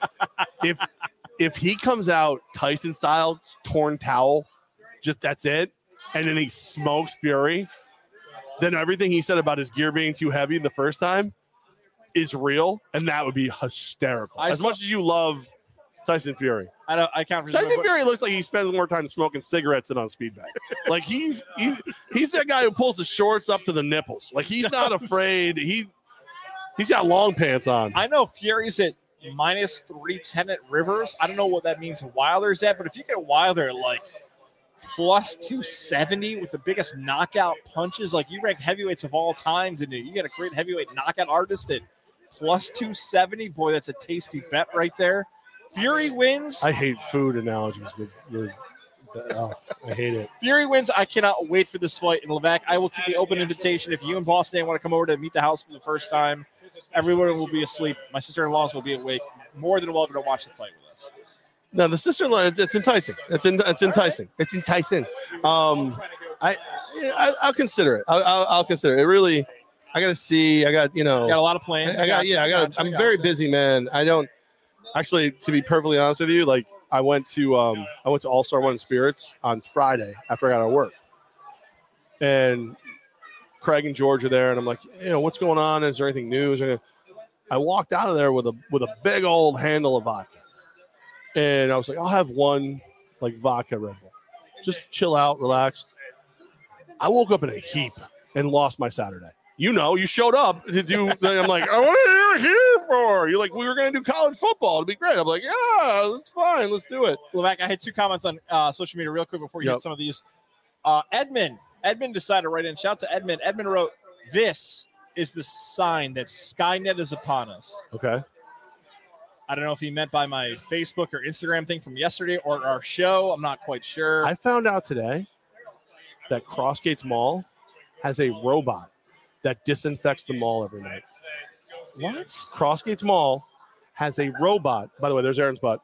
if if he comes out Tyson style, torn towel, just that's it, and then he smokes Fury, then everything he said about his gear being too heavy the first time is real, and that would be hysterical. I as saw- much as you love Tyson Fury, I don't. I can't. Tyson remember- Fury looks like he spends more time smoking cigarettes than on speedbag. like he's he's he's that guy who pulls his shorts up to the nipples. Like he's not afraid. He he's got long pants on. I know Fury's at minus 310 at Rivers. I don't know what that means Wilder's at, but if you get Wilder at like plus 270 with the biggest knockout punches, like you rank heavyweights of all times, and you get a great heavyweight knockout artist at plus 270, boy, that's a tasty bet right there. Fury wins. I hate food analogies with, with uh, oh, I hate it. Fury wins. I cannot wait for this fight in Levack. I will keep the open invitation. If you and Boston want to come over to meet the house for the first time, everyone will be asleep. My sister-in-laws will be awake. More than welcome to watch the fight with us. No, the sister-in-law, it's, it's enticing. It's in, it's enticing. It's enticing. Um, I, I I'll consider it. I'll, I'll, I'll consider it. it. Really, I got to see. I got you know. Got a lot of plans. I got yeah. I got. I'm very busy, man. I don't actually, to be perfectly honest with you, like I went to um I went to All Star One Spirits on Friday after I got out of work, and Craig and George are there, and I'm like, you know, what's going on? Is there anything new? There anything- I walked out of there with a with a big old handle of vodka, and I was like, I'll have one like vodka Red Bull, just chill out, relax. I woke up in a heap and lost my Saturday. You know, you showed up to do. I'm like, what are you here for? You're like, we were going to do college football. It'd be great. I'm like, yeah, that's fine. Let's do it. Levack, I had two comments on uh, social media real quick before you Yep. hit some of these. Uh, Edmund, Edmund decided to write in. Shout out to Edmund. Edmund wrote, "This is the sign that Skynet is upon us." Okay. I don't know if he meant by my Facebook or Instagram thing from yesterday or our show. I'm not quite sure. I found out today that Crossgates Mall has a robot that disinfects the mall every night. what? Crossgates Mall has a robot. By the way, there's Aaron's butt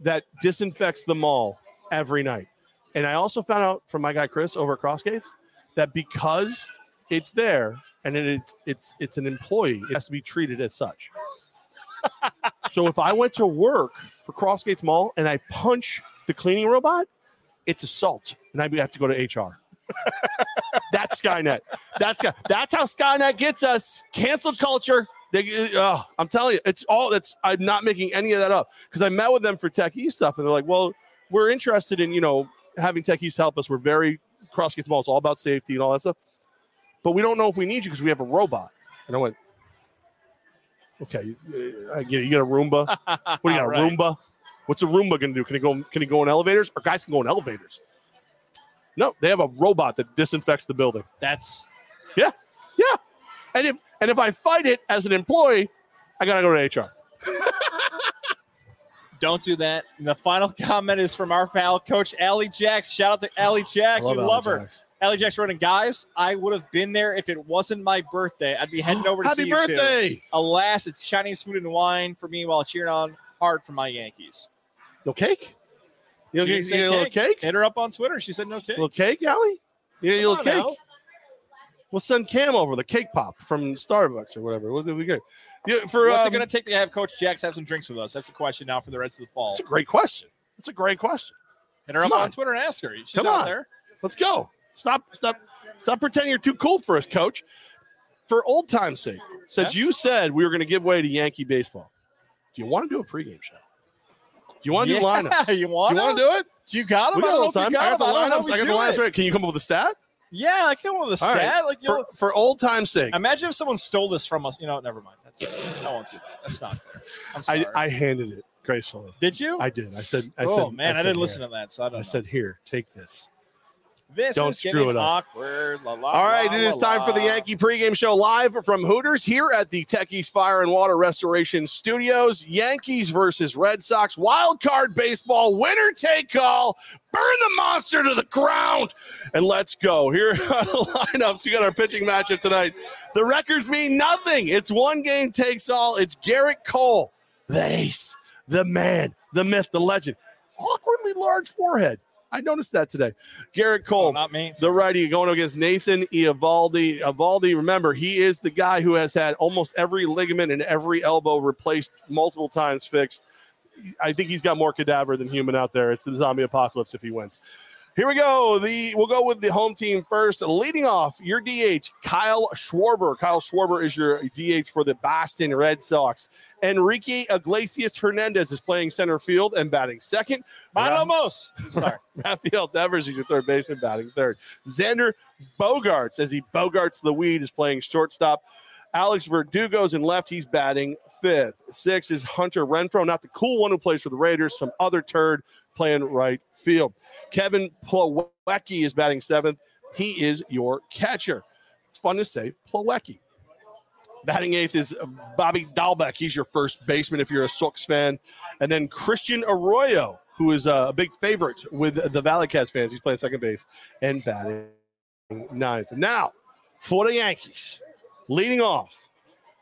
that disinfects the mall every night. And I also found out from my guy Chris over at Crossgates that because it's there and it's it's it's an employee, it has to be treated as such. so if I went to work for Crossgates Mall and I punch the cleaning robot, it's assault, and I have to go to HR. That's Skynet. That's Sky- that's how Skynet gets us. Cancel culture. They, uh, oh, I'm telling you, it's all that's. I'm not making any of that up because I met with them for Techies stuff, and they're like, "Well, we're interested in you know having techies help us. We're very cross get the ball. It's all about safety and all that stuff. But we don't know if we need you because we have a robot. And I went, okay, uh, I get it. You got a Roomba. What do you got? A Right. Roomba? What's a Roomba going to do? Can it go? Can it go in elevators? Or guys can go in elevators? No, they have a robot that disinfects the building. That's yeah, Yeah, and if and if I fight it as an employee, I gotta go to HR. Don't do that. And the final comment is from our pal, Coach Allie Jacks. Shout out to Allie Jacks. We love her. Allie Jacks running, guys. I would have been there if it wasn't my birthday. I'd be heading over to Happy see you too. birthday! Alas, it's Chinese food and wine for me while cheering on hard for my Yankees. No cake? You She you get a little cake? Hit her up on Twitter. She said no cake. little cake, Allie? Yeah, Come a little on cake. now. We'll send Cam over the cake pop from Starbucks or whatever. What did we get? Yeah, for What's um, it going to take to have Coach Jacks have some drinks with us? That's the question now for the rest of the fall. It's a great question. It's a great question. Hit her up on. on. Twitter and ask her. She's Come on. there. Let's go. Stop, stop, stop pretending you're too cool for us, coach. For old time's sake, since you said we were going to give way to Yankee baseball, do you want to do a pregame show? Do you want to Yeah, do lineups? you Do you want want to do it? Do you got them? We I got a don't know time. you I got the got 'em. I don't know lineups. I got the lineups right. Can you come up with a stat? Yeah, I came up with a All right. stat. Like, you For, know, for old time's sake, imagine if someone stole this from us. You know, never mind. That's I won't do that. That's not fair. I'm sorry. I handed it gracefully. Did you? I did. I said. I oh said. man, I, said, didn't here. listen to that, so I don't. I know. said, "Here, take this." This don't is screw it up. awkward. La, la, All right, la, it is la, time for the. Yankee pregame show live from Hooters here at the Techies Fire and Water Restoration Studios. Yankees versus Red Sox, wild card baseball, winner take all. Burn the monster to the ground, and let's go. Here are the lineups. We got our pitching matchup tonight. The records mean nothing. It's one game takes all. It's Gerrit Cole, the ace, the man, the myth, the legend. Awkwardly large forehead. I noticed that today. Gerrit oh, Cole. Oh, not me. The righty going against Nathan Eovaldi. Eovaldi, remember, he is the guy who has had almost every ligament and every elbow replaced multiple times fixed. I think he's got more cadaver than human out there. It's the zombie apocalypse if he wins. Here we go. The we'll go with the home team first. Leading off, your DH, Kyle Schwarber. Kyle Schwarber is your DH for the Boston Red Sox. Enrique Iglesias Hernandez is playing center field and batting second. Manomos. Sorry. Rafael Devers is your third baseman, batting third. Xander Bogaerts, as he Bogarts the weed, is playing shortstop. Alex Verdugo's in left. He's batting fifth. Six is Hunter Renfroe, not the cool one who plays for the Raiders, some other turd playing right field. Kevin Plawecki is batting seventh. He is your catcher. It's fun to say Plawecki. Batting eighth is Bobby Dalbec. He's your first baseman if you're a Sox fan. And then Christian Arroyo, who is a big favorite with the Valley Cats fans. He's playing second base and batting ninth. Now, for the Yankees, leading off,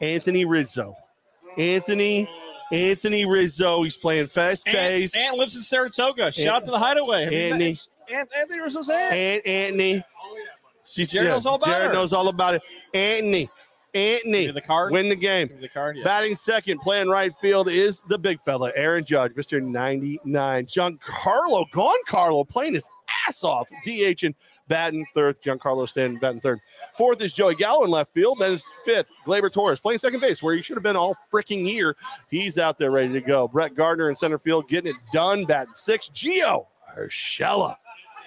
Anthony Rizzo. Anthony, Anthony Rizzo. He's playing fast base. Ant lives in Saratoga. Shout out to the Hideaway. Have you met- Anthony. Ant, Anthony Rizzo's aunt. Aunt Anthony. Oh, She's, Jared knows all about Jared her. knows all about it. Anthony. Anthony. Give the card. Win the game. The card. Yeah. Batting second, playing right field is the big fella, Aaron Judge, Mr. 99. Giancarlo, gone Carlo, playing his ass off. DH and batting third. Giancarlo standing batting third. Fourth is Joey Gallo in left field. Then is fifth, Gleyber Torres, playing second base, where he should have been all freaking year. He's out there ready to go. Brett Gardner in center field, getting it done, batting six. Gio Urshela,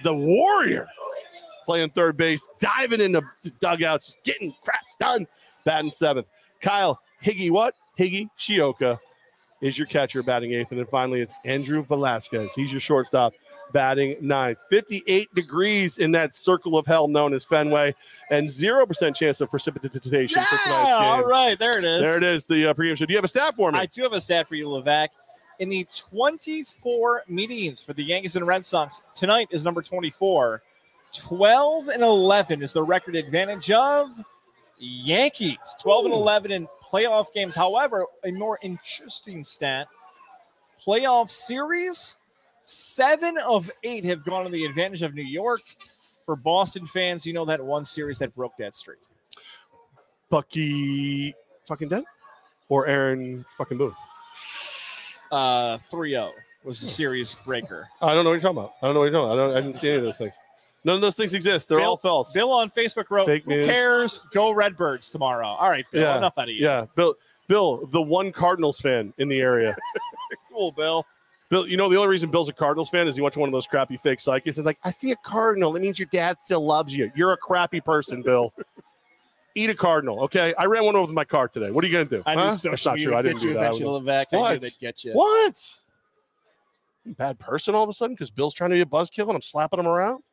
the warrior, playing third base, diving in the dugouts, getting crap done, batting seventh. Kyle Higgy, what? Higgy Shioka is your catcher batting eighth. And then finally, it's Andrew Velazquez. He's your shortstop batting ninth. 58 degrees in that circle of hell known as Fenway, and 0% chance of precipitation for tonight's game. all right, there it is. There it is, the uh, pregame show. Do you have a stat for me? I do have a stat for you, Levack. In the 24 meetings for the Yankees and Red Sox, tonight is number 24. 12 and 11 is the record advantage of Yankees. 12 and 11 in playoff games. However, a more interesting stat playoff series, seven of eight have gone to the advantage of New York. For Boston fans, you know that one series that broke that streak. Bucky fucking Dent? Or Aaron fucking Boone? Uh, 3 0 was the series breaker. I don't know what you're talking about. I don't know what you're talking about. I, don't, I didn't see any of those things. None of those things exist. They're Bill- all false. Bill on Facebook wrote, Fake "Who cares? Go Redbirds tomorrow." All right, Bill. Yeah, Enough out of you. Yeah, Bill. Bill, the one Cardinals fan in the area. cool, Bill. Bill, you know the only reason Bill's a Cardinals fan is he went to one of those crappy fake sites. He's like, I see a Cardinal. That means your dad still loves you. You're a crappy person, Bill. Eat a Cardinal, okay? I ran one over with my car today. What are you gonna do? I Huh? knew That's not true. I didn't do that. I eventually. I knew What? they'd get you. What? Bad person all of a sudden because Bill's trying to be a buzzkill and I'm slapping him around.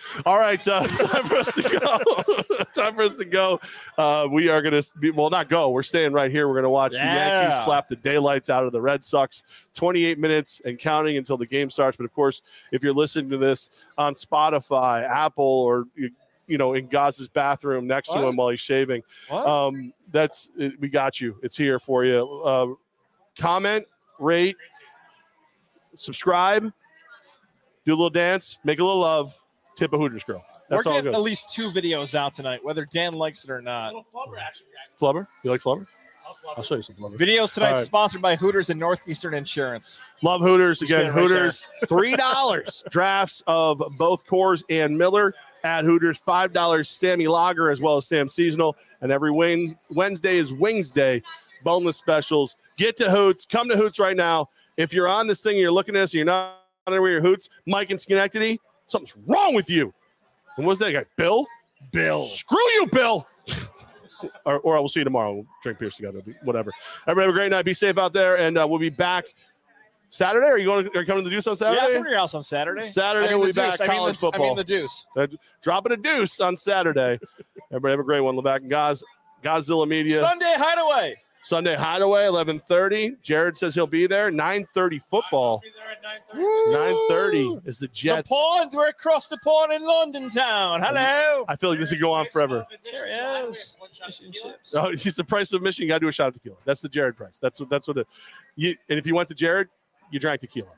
Fuck you, Bill. All right, uh, time for us to go. time for us to go. Uh, we are going to be well, not go. We're staying right here. We're going to watch the Yankees slap the daylights out of the Red Sox. 28 minutes and counting until the game starts. But of course, if you're listening to this on Spotify, Apple, or you, know in Goz's bathroom next to him while he's shaving, What? um, that's we got you. It's here for you. Uh, comment, rate, subscribe, do a little dance, make a little love, tip a Hooters girl. That's We're all getting at least two videos out tonight, whether Dan likes it or not. Flubber, you like Flubber? I'll show you some Flubber. Videos tonight All right. sponsored by Hooters and Northeastern Insurance. Love Hooters Just again. right Hooters three dollars drafts of both Coors and Miller at Hooters. Five dollars Sammy Lager as well as Sam Seasonal. And every Wed- Wednesday is Wings Day. Boneless specials. Get to Hoots. Come to Hoots right now. If you're on this thing and you're looking at us and you're not on your Hoots, Mike and Schenectady, something's wrong with you. And what's that guy? Bill? Bill. Screw you, Bill. or, or I will see you tomorrow. We'll drink beers together. Whatever. Everybody have a great night. Be safe out there, and uh, we'll be back Saturday. Are you going? To, are you coming to the Deuce on Saturday? Yeah, Saturday? come to your house on Saturday. Saturday I mean we'll the be back. Deuce. I mean College the- I mean the Deuce. Uh, dropping a deuce on Saturday. Everybody have a great one. Levack and Goz, Godzilla Media. Sunday Hideaway. Sunday Hideaway, eleven thirty. Jared says he'll be there. Nine thirty football. Nine thirty is the Jets. The pond. We're across the pond in London town. Hello. I feel like this could go on forever. There he is. Fish and chips. Oh, he's the price of admission. You got to do a shot of tequila. That's the Jared price. That's what. That's what it. You and if you went to Jared, you drank tequila.